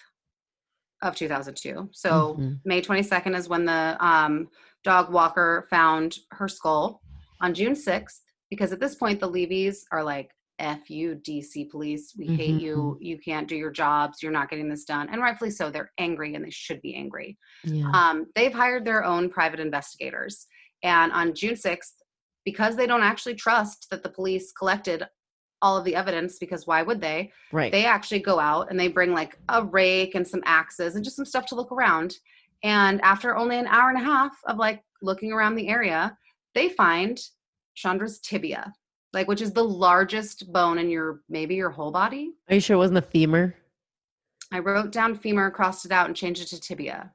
of 2002, so Mhm. May 22nd is when the um, dog walker found her skull. On June 6th, because at this point the Levys are like F you, DC police. We hate you. You can't do your jobs. You're not getting this done. And rightfully so. They're angry and they should be angry. Yeah. Um, they've hired their own private investigators. And on June 6th, because they don't actually trust that the police collected all of the evidence, because why would they? right. They actually go out and they bring like a rake and some axes and just some stuff to look around. And after only an hour and a half of like looking around the area, they find Chandra's tibia, like which is the largest bone in your maybe your whole body. Are you sure it wasn't a femur? I wrote down femur, crossed it out, and changed it to tibia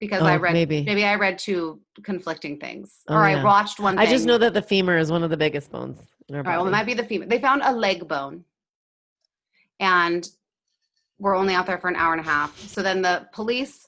because Oh, I read maybe. maybe I read two conflicting things, Oh, or I watched one. I just know that the femur is one of the biggest bones in our All right, well, it might be the femur. They found a leg bone, and we're only out there for an hour and a half. So then the police,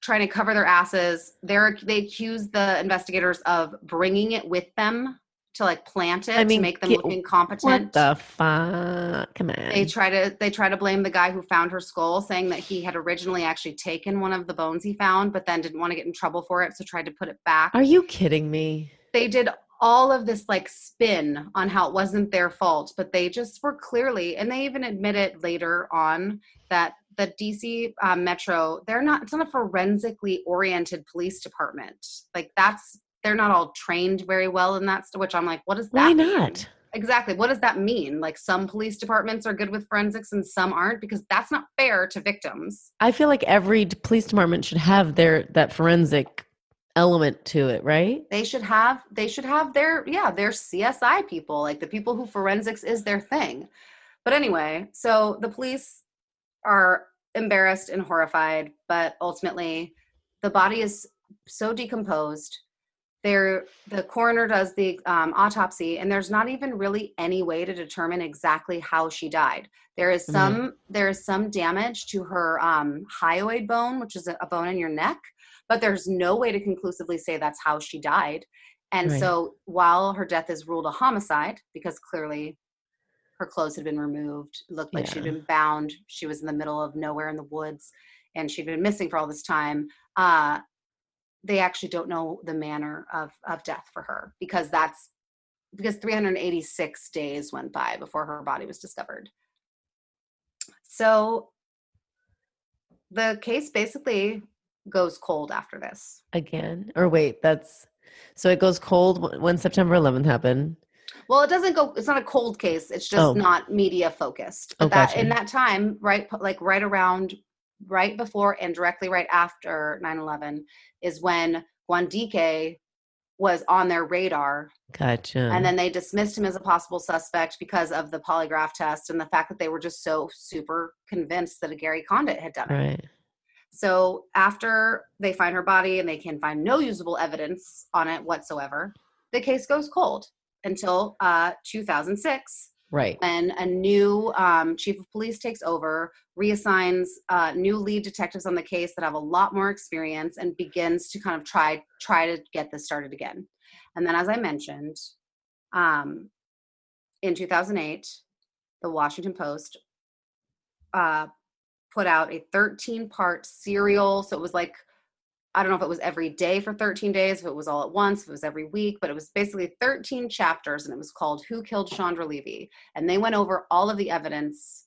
trying to cover their asses, they're they accuse the investigators of bringing it with them to like plant it I mean, to make them get- look incompetent. what the fuck? Come on. they try to they try to blame the guy who found her skull saying that he had originally actually taken one of the bones he found but then didn't want to get in trouble for it so tried to put it back Are you kidding me? they did all of this like spin on how it wasn't their fault but they just were clearly and they even admitted later on that the dc um, metro they're not it's not a forensically oriented police department like that's they're not all trained very well in that st- which i'm like what does that Why mean? not? exactly what does that mean like some police departments are good with forensics and some aren't because that's not fair to victims I feel like every police department should have their that forensic element to it, right? they should have they should have their yeah their csi people like the people who forensics is their thing but anyway so the police are embarrassed and horrified but ultimately the body is so decomposed there the coroner does the um, autopsy and there's not even really any way to determine exactly how she died there is Mhm. some there is some damage to her um, hyoid bone which is a, bone in your neck but there's no way to conclusively say that's how she died and Right. so while her death is ruled a homicide because clearly her clothes had been removed it looked like she'd been bound she was in the middle of nowhere in the woods and she'd been missing for all this time uh, they actually don't know the manner of of death for her because that's because 386 days went by before her body was discovered. So the case basically goes cold after this. Again. Or wait, that's so it goes cold when September 11th happened. Well, it doesn't go. It's not a cold case. It's just Oh. not media focused. But Oh, that in that time, right, like right around, right before and directly right after 9/11 is when Guandique was on their radar Gotcha. and then they dismissed him as a possible suspect because of the polygraph test and the fact that they were just so super convinced that a Gary Condit had done it. right. So after they find her body and they can find no usable evidence on it whatsoever, the case goes cold until uh, 2006 Right. when a new um, chief of police takes over, reassigns uh, new lead detectives on the case that have a lot more experience, and begins to kind of try try to get this started again. And then, as I mentioned, um, in 2008, the Washington Post uh, put out a 13 part serial. So it was like I don't know if it was every day for 13 days, if it was all at once, if it was every week, but it was basically 13 chapters and it was called Who Killed Chandra Levy? And they went over all of the evidence,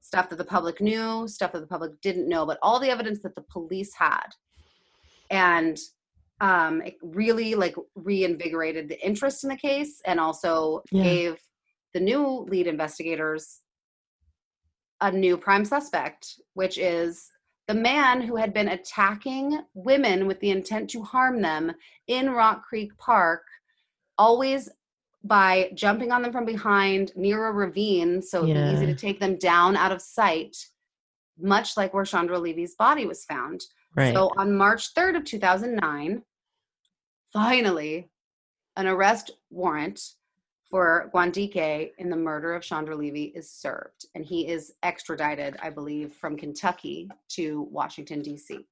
stuff that the public knew, stuff that the public didn't know, but all the evidence that the police had. And um, it really like reinvigorated the interest in the case and also Yeah. gave the new lead investigators a new prime suspect, which is the man who had been attacking women with the intent to harm them in Rock Creek Park, always by jumping on them from behind near a ravine so it'd be easy to take them down out of sight, much like where Chandra Levy's body was found. Right. So on March 3rd of 2009, finally, an arrest warrant for Guandique in the murder of Chandra Levy is served, and he is extradited, I believe, from Kentucky to Washington D.C.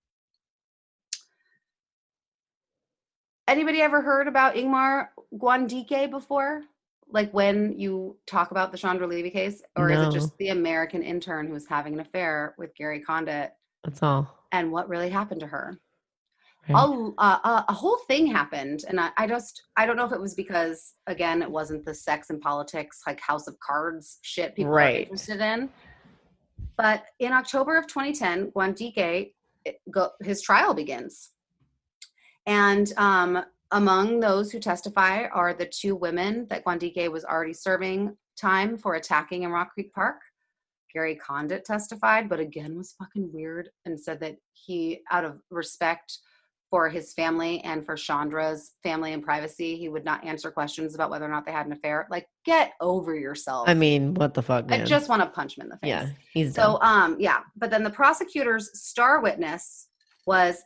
Anybody ever heard about Ingmar Guandique before? Like when you talk about the Chandra Levy case, or is it just the American intern who was having an affair with Gary Condit That's all. and what really happened to her. Right. a, a, a whole thing happened and I, I just i don't know if it was because again it wasn't the sex and politics like house of cards shit people are Right. interested in but in october of 2010 guandique go, his trial begins and um, among those who testify are the two women that guandique was already serving time for attacking in rock creek park gary condit testified but again was fucking weird and said that he out of respect for his family and for Chandra's family and privacy, he would not answer questions about whether or not they had an affair. Like, get over yourself. I mean, what the fuck, man? I just want to punch him in the face. yeah, he's So, done. um, yeah. But then the prosecutor's star witness was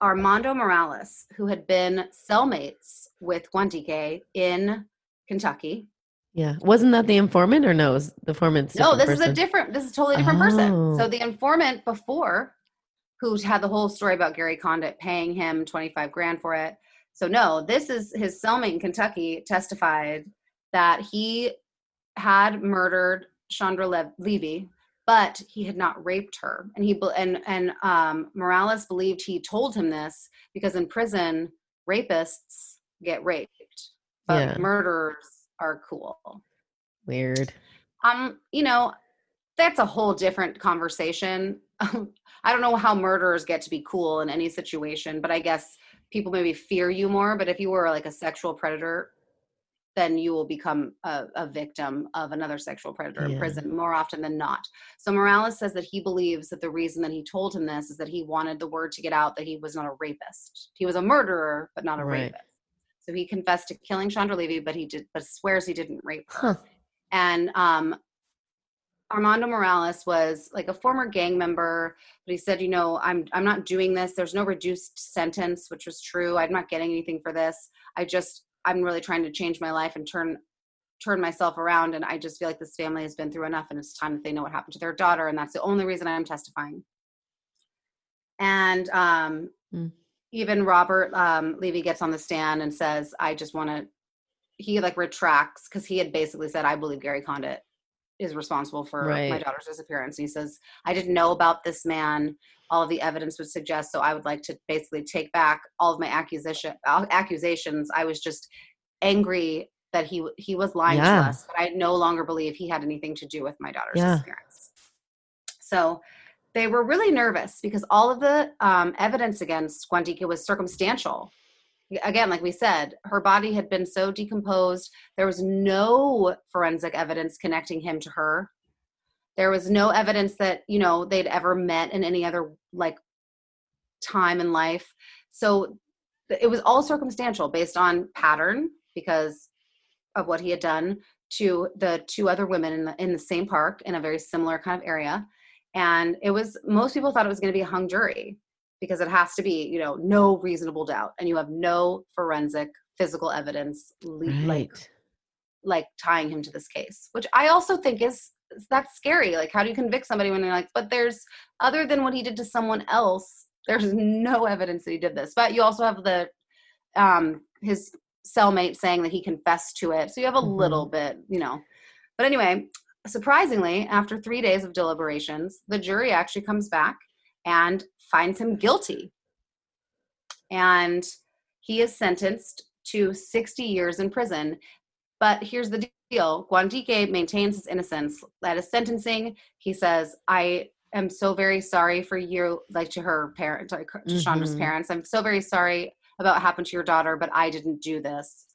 Armando Morales, who had been cellmates with Guandique in Kentucky. yeah. Wasn't that the informant or no? Was the informant's No, this is a different. This is a totally different person. Oh. So the informant before, who had the whole story about Gary Condit paying him twenty five grand for it. So no, this is his cellmate in Kentucky testified that he had murdered Chandra Le- Levy, but he had not raped her. And he and and um, Morales believed he told him this because in prison rapists get raped, but Yeah. murderers are cool Weird. um you know that's a whole different conversation i don't know how murderers get to be cool in any situation but i guess people maybe fear you more but if you were like a sexual predator then you will become a, a victim of another sexual predator in prison more often than not. So morales says that he believes that the reason that he told him this is that he wanted the word to get out that he was not a rapist. He was a murderer but not a Right. rapist. So he confessed to killing chandra levy but he did but swears he didn't rape her. Huh. and um Armando Morales was like a former gang member, but he said, you know, I'm I'm not doing this. There's no reduced sentence, which was true. I'm not getting anything for this. I just I'm really trying to change my life and turn turn myself around and I just feel like this family has been through enough and it's time that they know what happened to their daughter and that's the only reason I'm testifying. And um Hmm. even Robert um Levy gets on the stand and says, I just want to he like retracts because he had basically said, I believe Gary Condit is responsible for my daughter's disappearance. And he says, I didn't know about this man. All of the evidence would suggest. So I would like to basically take back all of my accusation uh, accusations. I was just angry that he he was lying Yeah. to us, but I no longer believe he had anything to do with my daughter's Yeah. disappearance. So they were really nervous because all of the um, evidence against Guandika was circumstantial. Again, like we said, her body had been so decomposed. There was no forensic evidence connecting him to her. There was no evidence that, you know, they'd ever met in any other like time in life. So it was all circumstantial based on pattern because of what he had done to the two other women in the in the same park in a very similar kind of area and it was most people thought it was going to be a hung jury because it has to be you know no reasonable doubt and you have no forensic physical evidence le- like Right. like tying him to this case which i also think is that's scary like how do you convict somebody when they're like but there's other than what he did to someone else there's no evidence that he did this but you also have the um his cellmate saying that he confessed to it so you have a Mhm. little bit you know but anyway surprisingly after three days of deliberations the jury actually comes back and finds him guilty. And he is sentenced to 60 years in prison. But here's the deal. Guandique maintains his innocence. At his sentencing he says i am so very sorry for you like to her parents, to to chandra's Mhm. parents. I'm so very sorry about what happened to your daughter but i didn't do this.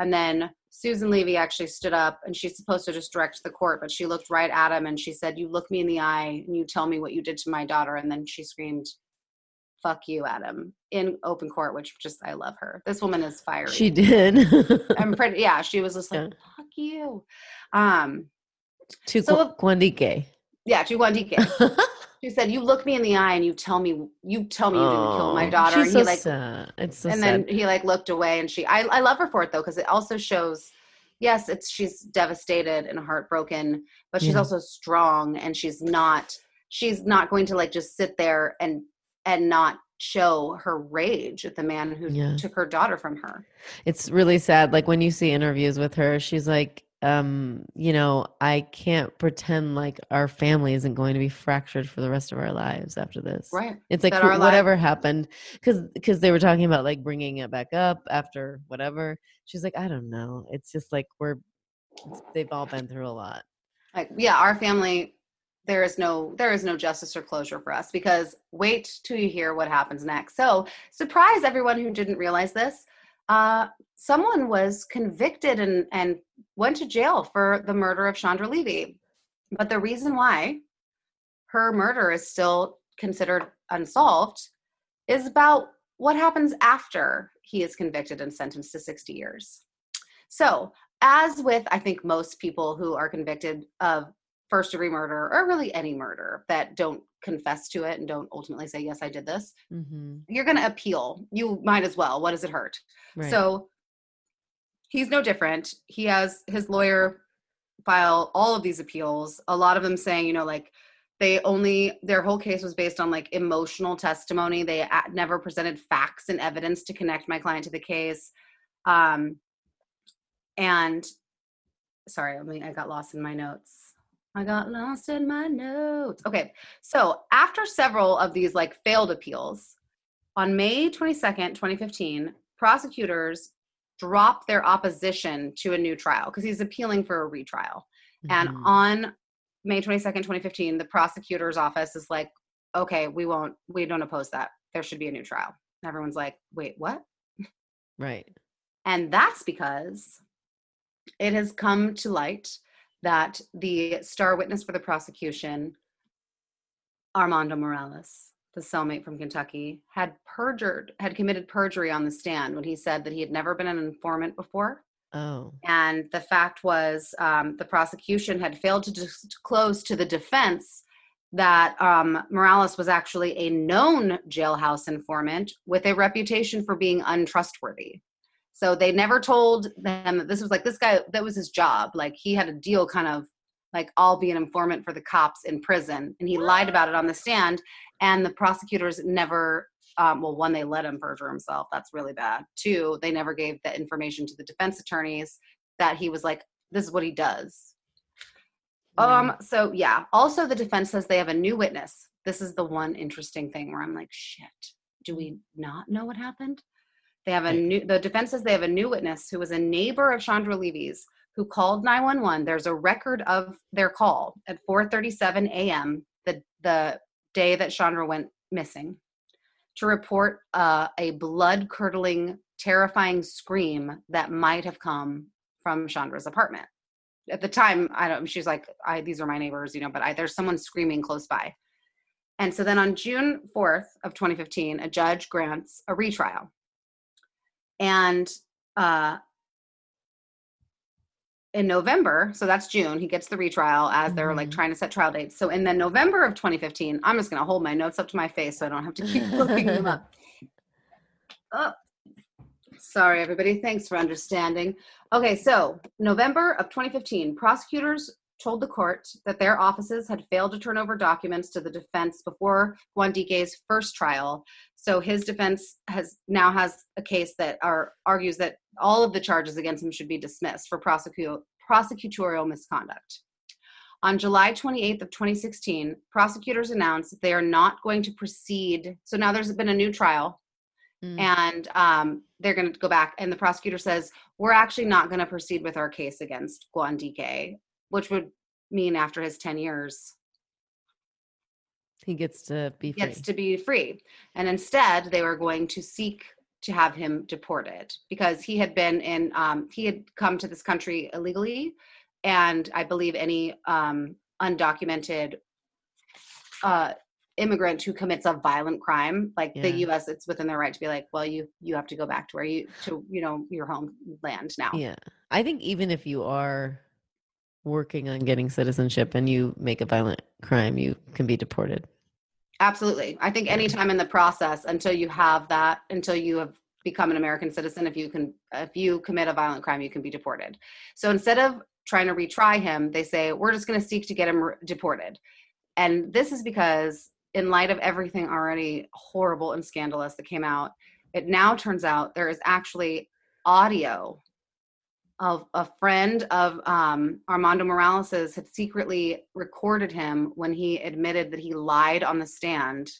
And then susan levy actually stood up and she's supposed to just direct the court but she looked right at him and she said you look me in the eye and you tell me what you did to my daughter and then she screamed fuck you Adam, in open court which just i love her this woman is fiery She did. I'm pretty. Yeah, she was just like, Yeah. "Fuck you." Um, to So Guandique. yeah, to Guandique. She said, "You look me in the eye and you tell me, you tell me you didn't kill my Oh, daughter." She's and he so like, sad. It's so and sad. then he like looked away, and she, I, I love her for it though, because it also shows, yes, it's she's devastated and heartbroken, but she's Yeah. also strong, and she's not, she's not going to like just sit there and and not show her rage at the man who Yeah. took her daughter from her. it's really sad. Like when you see interviews with her, she's like, um, you know, I can't pretend like our family isn't going to be fractured for the rest of our lives after this. Right. It's like wh- whatever happened, because because they were talking about like bringing it back up after whatever. She's like, I don't know. It's just like we're they've all been through a lot. like yeah our family there is no there is no justice or closure for us because wait till you hear what happens next so surprise everyone who didn't realize this uh someone was convicted and and went to jail for the murder of chandra levy. But the reason why her murder is still considered unsolved is about what happens after he is convicted and sentenced to 60 years. So as with I think most people who are convicted of first degree murder or really any murder that don't confess to it and don't ultimately say yes I did this, Mm-hmm. you're going to appeal. You might as well. What does it hurt? Right. So he's no different. He has his lawyer file all of these appeals, a lot of them saying, you know, like they only their whole case was based on like emotional testimony. They never presented facts and evidence to connect my client to the case. Um and sorry, I mean I got lost in my notes. I got lost in my notes. Okay. So, after several of these like failed appeals, on May 22nd, 2015, prosecutors dropped their opposition to a new trial because he's appealing for a retrial. And Mhm. on May 22nd, 2015, the prosecutor's office is like, okay, we won't, we don't oppose that. There should be a new trial. And everyone's like, wait, what? right. And that's because it has come to light that the star witness for the prosecution, Armando Morales, the cellmate from Kentucky, had perjured, had committed perjury on the stand when he said that he had never been an informant before. Oh. And the fact was, um, the prosecution had failed to disclose to the defense that um, Morales was actually a known jailhouse informant with a reputation for being untrustworthy. So they never told them that this was like this guy, that was his job. Like he had a deal kind of like, I'll be an informant for the cops in prison. And he lied about it on the stand. And the prosecutors never um, well, one, they let him perjure himself. That's really bad. Two, they never gave the information to the defense attorneys that he was like, this is what he does. Um, so yeah. Also, the defense says they have a new witness. This is the one interesting thing where I'm like, shit, do we not know what happened? They have a new the defense says they have a new witness who was a neighbor of Chandra Levy's who called 911. There's a record of their call at 4:37 a.m. the the day that Chandra went missing to report uh, a blood curdling, terrifying scream that might have come from Chandra's apartment. At the time, I don't. She's like, "I these are my neighbors," you know. But I, there's someone screaming close by. And so then on June 4th of 2015, a judge grants a retrial. And uh, in November, so that's June, he gets the retrial as they're like Mhm. trying to set trial dates. So in the November of 2015, I'm just going to hold my notes up to my face so I don't have to keep looking them up. Oh, sorry, everybody. Thanks for understanding. Okay, so November of 2015, prosecutors told the court that their offices had failed to turn over documents to the defense before Guandique's first trial. So his defense has now has a case that are, argues that all of the charges against him should be dismissed for prosecu- prosecutorial misconduct. On July 28th of 2016, prosecutors announced that they are not going to proceed. So now there's been a new trial Mm. and um, they're going to go back and the prosecutor says we're actually not going to proceed with our case against Guandique, which would mean after his 10 years he gets to be free. gets to be free and instead they were going to seek to have him deported because he had been in um, he had come to this country illegally and i believe any um, undocumented uh, immigrant who commits a violent crime like the us it's within their right to be like well you you have to go back to where you to you know your homeland now Yeah. I think even if you are working on getting citizenship and you make a violent crime, you can be deported. Absolutely. I think anytime in the process until you have that, until you have become an American citizen, if you can, if you commit a violent crime, you can be deported. So instead of trying to retry him, they say, we're just going to seek to get him re- deported. And this is because, in light of everything already horrible and scandalous that came out, it now turns out there is actually audio of a friend of um, Armando Morales's had secretly recorded him when he admitted that he lied on the stand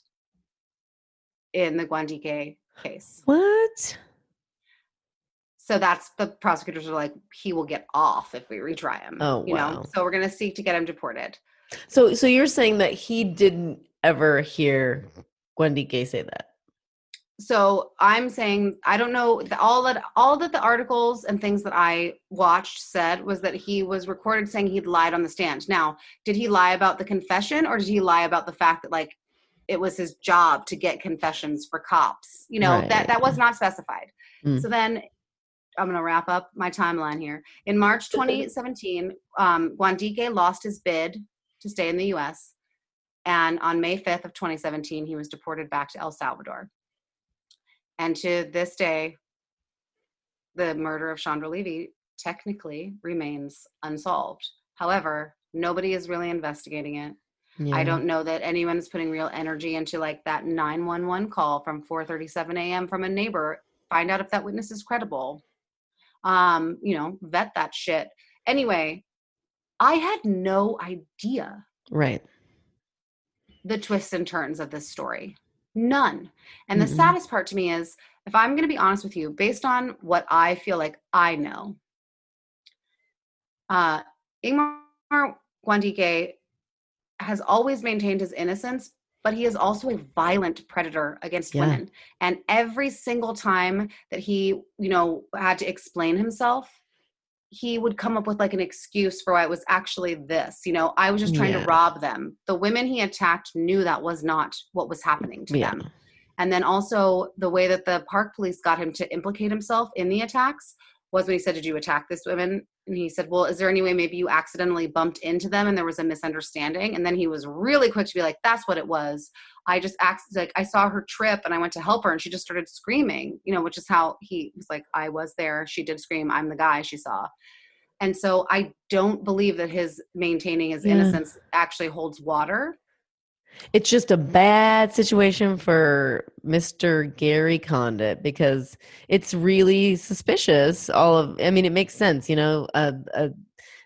in the Guandique case. What? So that's the prosecutors are like, he will get off if we retry him. Oh, you wow. know. So we're gonna seek to get him deported. So so you're saying that he didn't ever hear Wendy Gay say that? So i'm saying i don't know all that all that the articles and things that i watched said was that he was recorded saying he'd lied on the stand. Now did he lie about the confession or did he lie about the fact that like it was his job to get confessions for cops? You know that that was not specified. Mm. so then i'm going to wrap up my timeline here. In march 2017 um, guandique lost his bid to stay in the us and on may 5th of 2017 he was deported back to el salvador and to this day, the murder of Chandra Levy technically remains unsolved. However, nobody is really investigating it. I don't know that anyone is putting real energy into like that 911 call from 4:37 a.m. from a neighbor. Find out if that witness is credible. Um, you know, vet that shit. Anyway, I had no idea Right. the twists and turns of this story. None. And the Mm-mm. saddest part to me is if I'm going to be honest with you, based on what I feel like I know, uh, Ingmar Guandique has always maintained his innocence, but he is also a violent predator against Yeah. women. And every single time that he, you know, had to explain himself, he would come up with like an excuse for why it was actually this. You know, I was just trying Yeah. to rob them. The women he attacked knew that was not what was happening to Yeah. them. And then also the way that the park police got him to implicate himself in the attacks was when he said, Did you attack this woman? And he said, Well, is there any way maybe you accidentally bumped into them and there was a misunderstanding? And then he was really quick to be like, That's what it was. I just acted like I saw her trip and I went to help her and she just started screaming, you know, which is how he was like, I was there. She did scream. I'm the guy she saw. And so I don't believe that his maintaining his Yeah. innocence actually holds water. It's just a bad situation for Mr. Gary Condit because it's really suspicious. All of, I mean, it makes sense, you know, a, a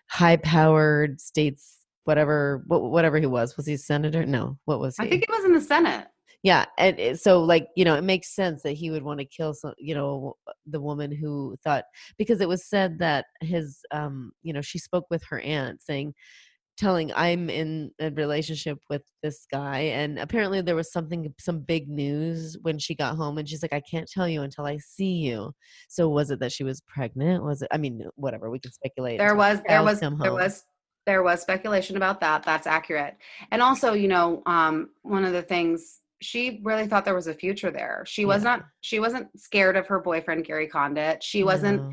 high-powered states, whatever, whatever he was. Was he a senator? No, what was he? I think it was in the Senate. yeah, and it- so like you know, it makes sense that he would want to kill some, you know, the woman who thought because it was said that his, um, you know, she spoke with her aunt saying telling I'm in a relationship with this guy and apparently there was something some big news when she got home and she's like I can't tell you until I see you. So was it that she was pregnant? Was it I mean whatever, we can speculate. there was there was there home. was there was speculation about that that's accurate and also you know um one of the things she really thought there was a future there she was not she wasn't scared of her boyfriend gary condit she wasn't No.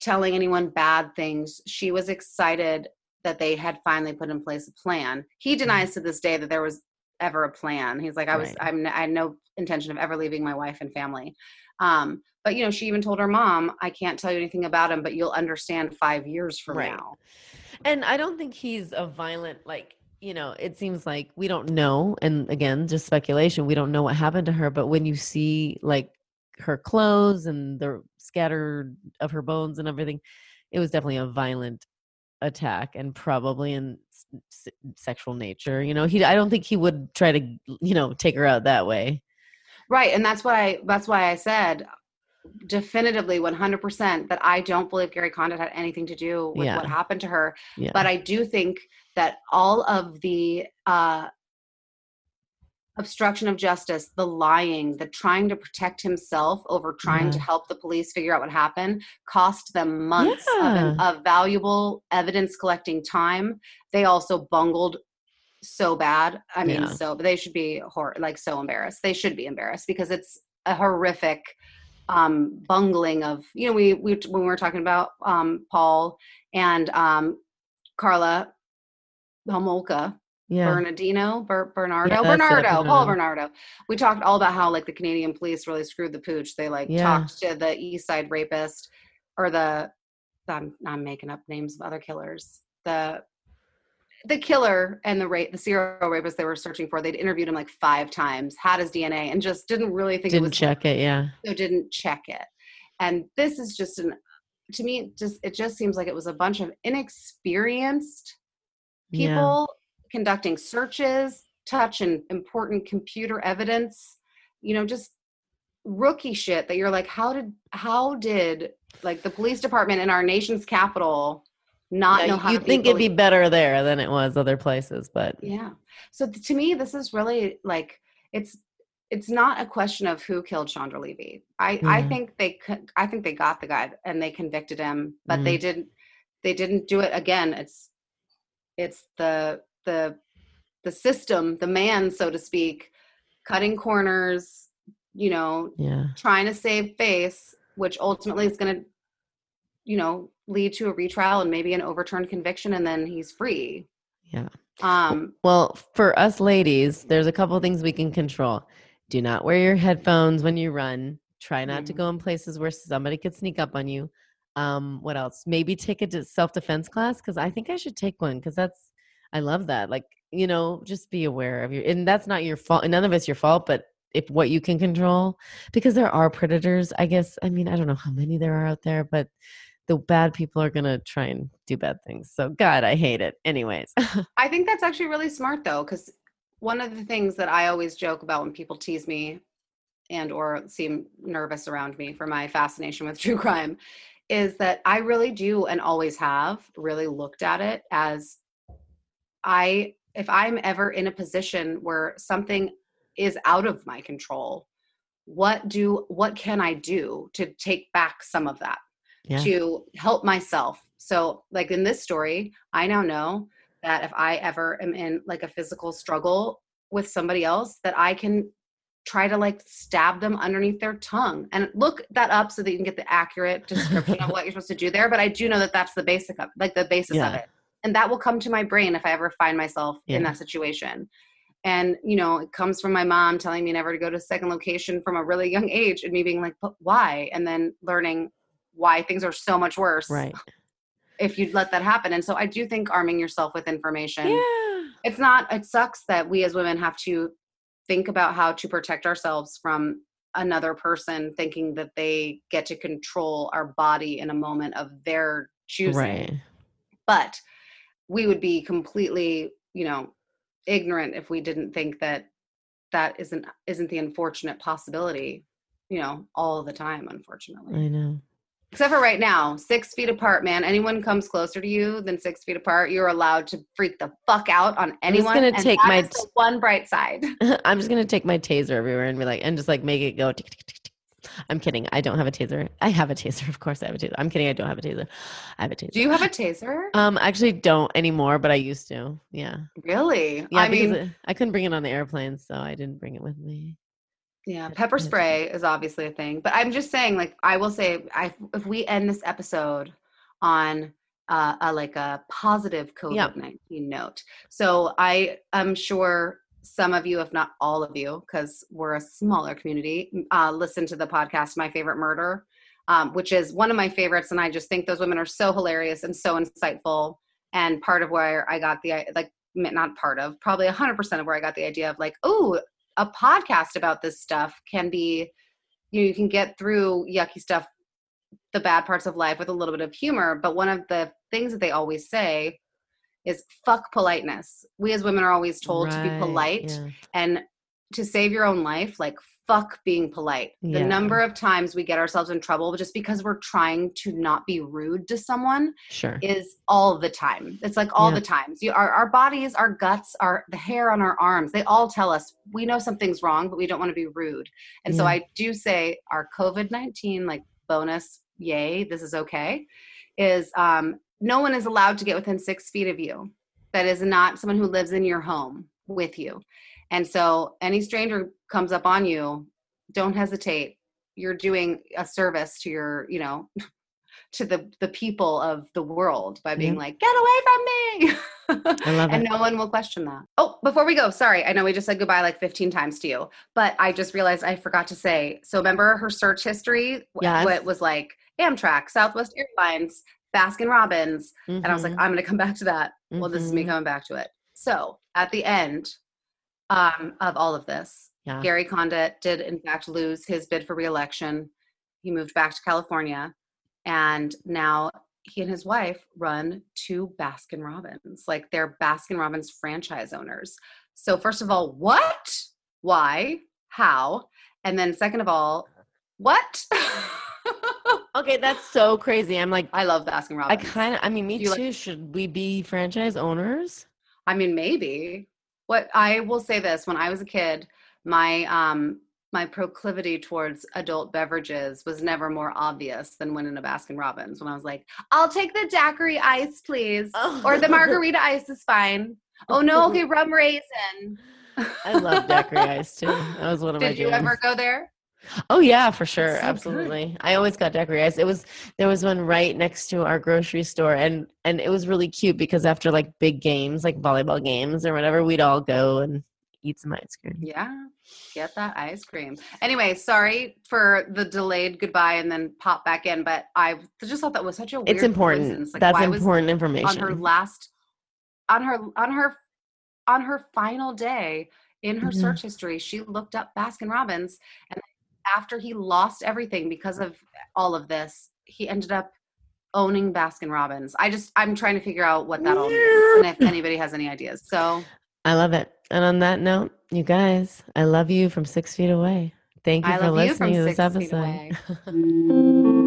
telling anyone bad things she was excited that they had finally put in place a plan. He denies to this day that there was ever a plan. He's like i was Right. i'm i had no intention of ever leaving my wife and family. Um but you know she even told her mom i can't tell you anything about him but you'll understand five years from Right. now. And I don't think he's a violent like you know, it seems like we don't know. And again, just speculation, we don't know what happened to her, but when you see like her clothes and the scattered of her bones and everything, it was definitely a violent attack and probably in s- sexual nature. You know, he I don't think he would try to, you know, take her out that way. Right, and that's why I that's why I said definitively 100% that I don't believe Gary Condit had anything to do with Yeah. what happened to her, Yeah. but I do think that all of the uh obstruction of justice, the lying, the trying to protect himself over trying to help the police figure out what happened cost them months of, of valuable evidence collecting time. They also bungled so bad. I mean, Yeah. so they should be hor- like so embarrassed. They should be embarrassed because it's a horrific um bungling of you know we we when we were talking about um Paul and um Karla Homolka yeah. Bernardino, Ber- Bernardo, Yeah, that's it, Bernardo, Paul Bernardo. Bernardo. We talked all about how like the Canadian police really screwed the pooch. They like Yeah. talked to the East Side rapist or the I'm I'm making up names of other killers. The the killer and the rape the serial rapist they were searching for. They'd interviewed him like five times, had his DNA, and just didn't really think it Didn't was check it, yeah. so didn't check it. And this is just an to me it just it just seems like it was a bunch of inexperienced people conducting searches touch and important computer evidence you know just rookie shit that you're like how did how did like the police department in our nation's capital not Yeah, know how you'd to think it'd be better there than it was other places, but yeah so to me this is really like it's it's not a question of who killed Chandra Levy. I I mm. think they could I think they got the guy and they convicted him, but they mm. didn't they didn't do it again. It's it's the the the system, the man so to speak, cutting corners, you know, yeah. trying to save face, which ultimately is going to you know, lead to a retrial and maybe an overturned conviction and then he's free. Yeah. Um Well, for us ladies, there's a couple things we can control. Do not wear your headphones when you run. Try not to Mhm. go in places where somebody could sneak up on you. Um, what else? Maybe take a self defense class because I think I should take one because that's I love that. Like you know, just be aware of your and that's not your fault. None of it's your fault, but if what you can control, because there are predators. I guess I mean I don't know how many there are out there, but the bad people are gonna try and do bad things. So God, I hate it. Anyways, I think that's actually really smart though, because one of the things that I always joke about when people tease me and or seem nervous around me for my fascination with true crime is that I really do and always have really looked at it as I if I'm ever in a position where something is out of my control, what do what can I do to take back some of that? yeah, to help myself. So, like in this story, I now know that if I ever am in like a physical struggle with somebody else, that I can try to like stab them underneath their tongue and look that up so that you can get the accurate description of what you're supposed to do there. But I do know that that's the basic of like the basis of it. And that will come to my brain if I ever find myself in that situation. And you know, it comes from my mom telling me never to go to a second location from a really young age, and me being like, "But why?" And then learning why things are so much worse right. if you'd let that happen. And so I do think arming yourself with information. Yeah. It's not. It sucks that we as women have to think about how to protect ourselves from another person thinking that they get to control our body in a moment of their choosing Right. but we would be completely you know ignorant if we didn't think that that isn't isn't the unfortunate possibility you know all the time unfortunately I know. except for right now six feet apart man anyone comes closer to you than six feet apart you're allowed to freak the fuck out on anyone gonna take my one bright side I'm just gonna take my taser everywhere and be like, and just like make it go. I'm kidding. I don't have a taser. I have a taser. Of course, I have a taser. I'm kidding. I don't have a taser. I have a taser. do you have a taser Um, I actually don't anymore, but I used to. Yeah. really Yeah. i mean I couldn't bring it on the airplane, so I didn't bring it with me. Yeah, pepper spray is obviously a thing, but I'm just saying, like, I will say, I if we end this episode on uh, a like a positive COVID nineteen note, so I am sure some of you, if not all of you, because we're a smaller community, uh, listen to the podcast "My Favorite Murder," um, which is one of my favorites, and I just think those women are so hilarious and so insightful, and part of where I got the like not part of probably 100% of where I got the idea of like, oh, a podcast about this stuff can be you know you can get through yucky stuff the bad parts of life with a little bit of humor but one of the things that they always say is fuck politeness we as women are always told to be polite yeah. and to save your own life like fuck being polite the number of times we get ourselves in trouble just because we're trying to not be rude to someone Sure. is all the time. It's like all Yeah. the times. You our our bodies, our guts, our the hair on our arms, they all tell us we know something's wrong, but we don't want to be rude. And so I do say our COVID-19 like bonus, yay, this is okay, is um no one is allowed to get within six feet of you. That is not someone who lives in your home with you. And so any stranger comes up on you, don't hesitate. You're doing a service to your, you know, to the the people of the world by being like, "Get away from me!" I love and it. no one will question that. Oh, before we go, sorry, I know we just said goodbye like 15 times to you, but I just realized I forgot to say. So remember her search history? Yes. What was like Amtrak, Southwest Airlines, Baskin Robbins, and I was like, Mhm, I'm going to come back to that. Well, this is me mhm. coming back to it. So at the end um, of all of this, Yeah. Gary Condit did in fact lose his bid for reelection. He moved back to California. and now he and his wife run two Baskin Robbins, like they're Baskin Robbins franchise owners. So, first of all, what? Why? How? And then, second of all, what? Okay, that's so crazy. I'm like, I love Baskin Robbins. I kind of, I mean, me You too. like- Should we be franchise owners? I mean, maybe. What I will say this: when I was a kid, my um my proclivity towards adult beverages was never more obvious than when in a Baskin Robbins. When I was like, "I'll take the daiquiri ice, please," or the margarita ice is fine. Oh no, okay, rum raisin. I love daiquiri ice too. That was one of my Did you ever go there? Oh yeah, for sure, so good. absolutely. I always got daiquiri ice. It was there was one right next to our grocery store, and and it was really cute because after like big games, like volleyball games or whatever, we'd all go and eat some ice cream. Yeah, get that ice cream. Anyway, sorry for the delayed goodbye and then pop back in, but I just thought that was such a weird It's important. Like, That's important information. on her last on her on her on her final day in her Mhm. search history she looked up baskin robbins and after he lost everything because of all of this he ended up owning baskin robbins i just i'm trying to figure out what that all means and if anybody has any ideas so I love it. And on that note, you guys, I love you from six feet away. Thank you I for love you listening to this episode.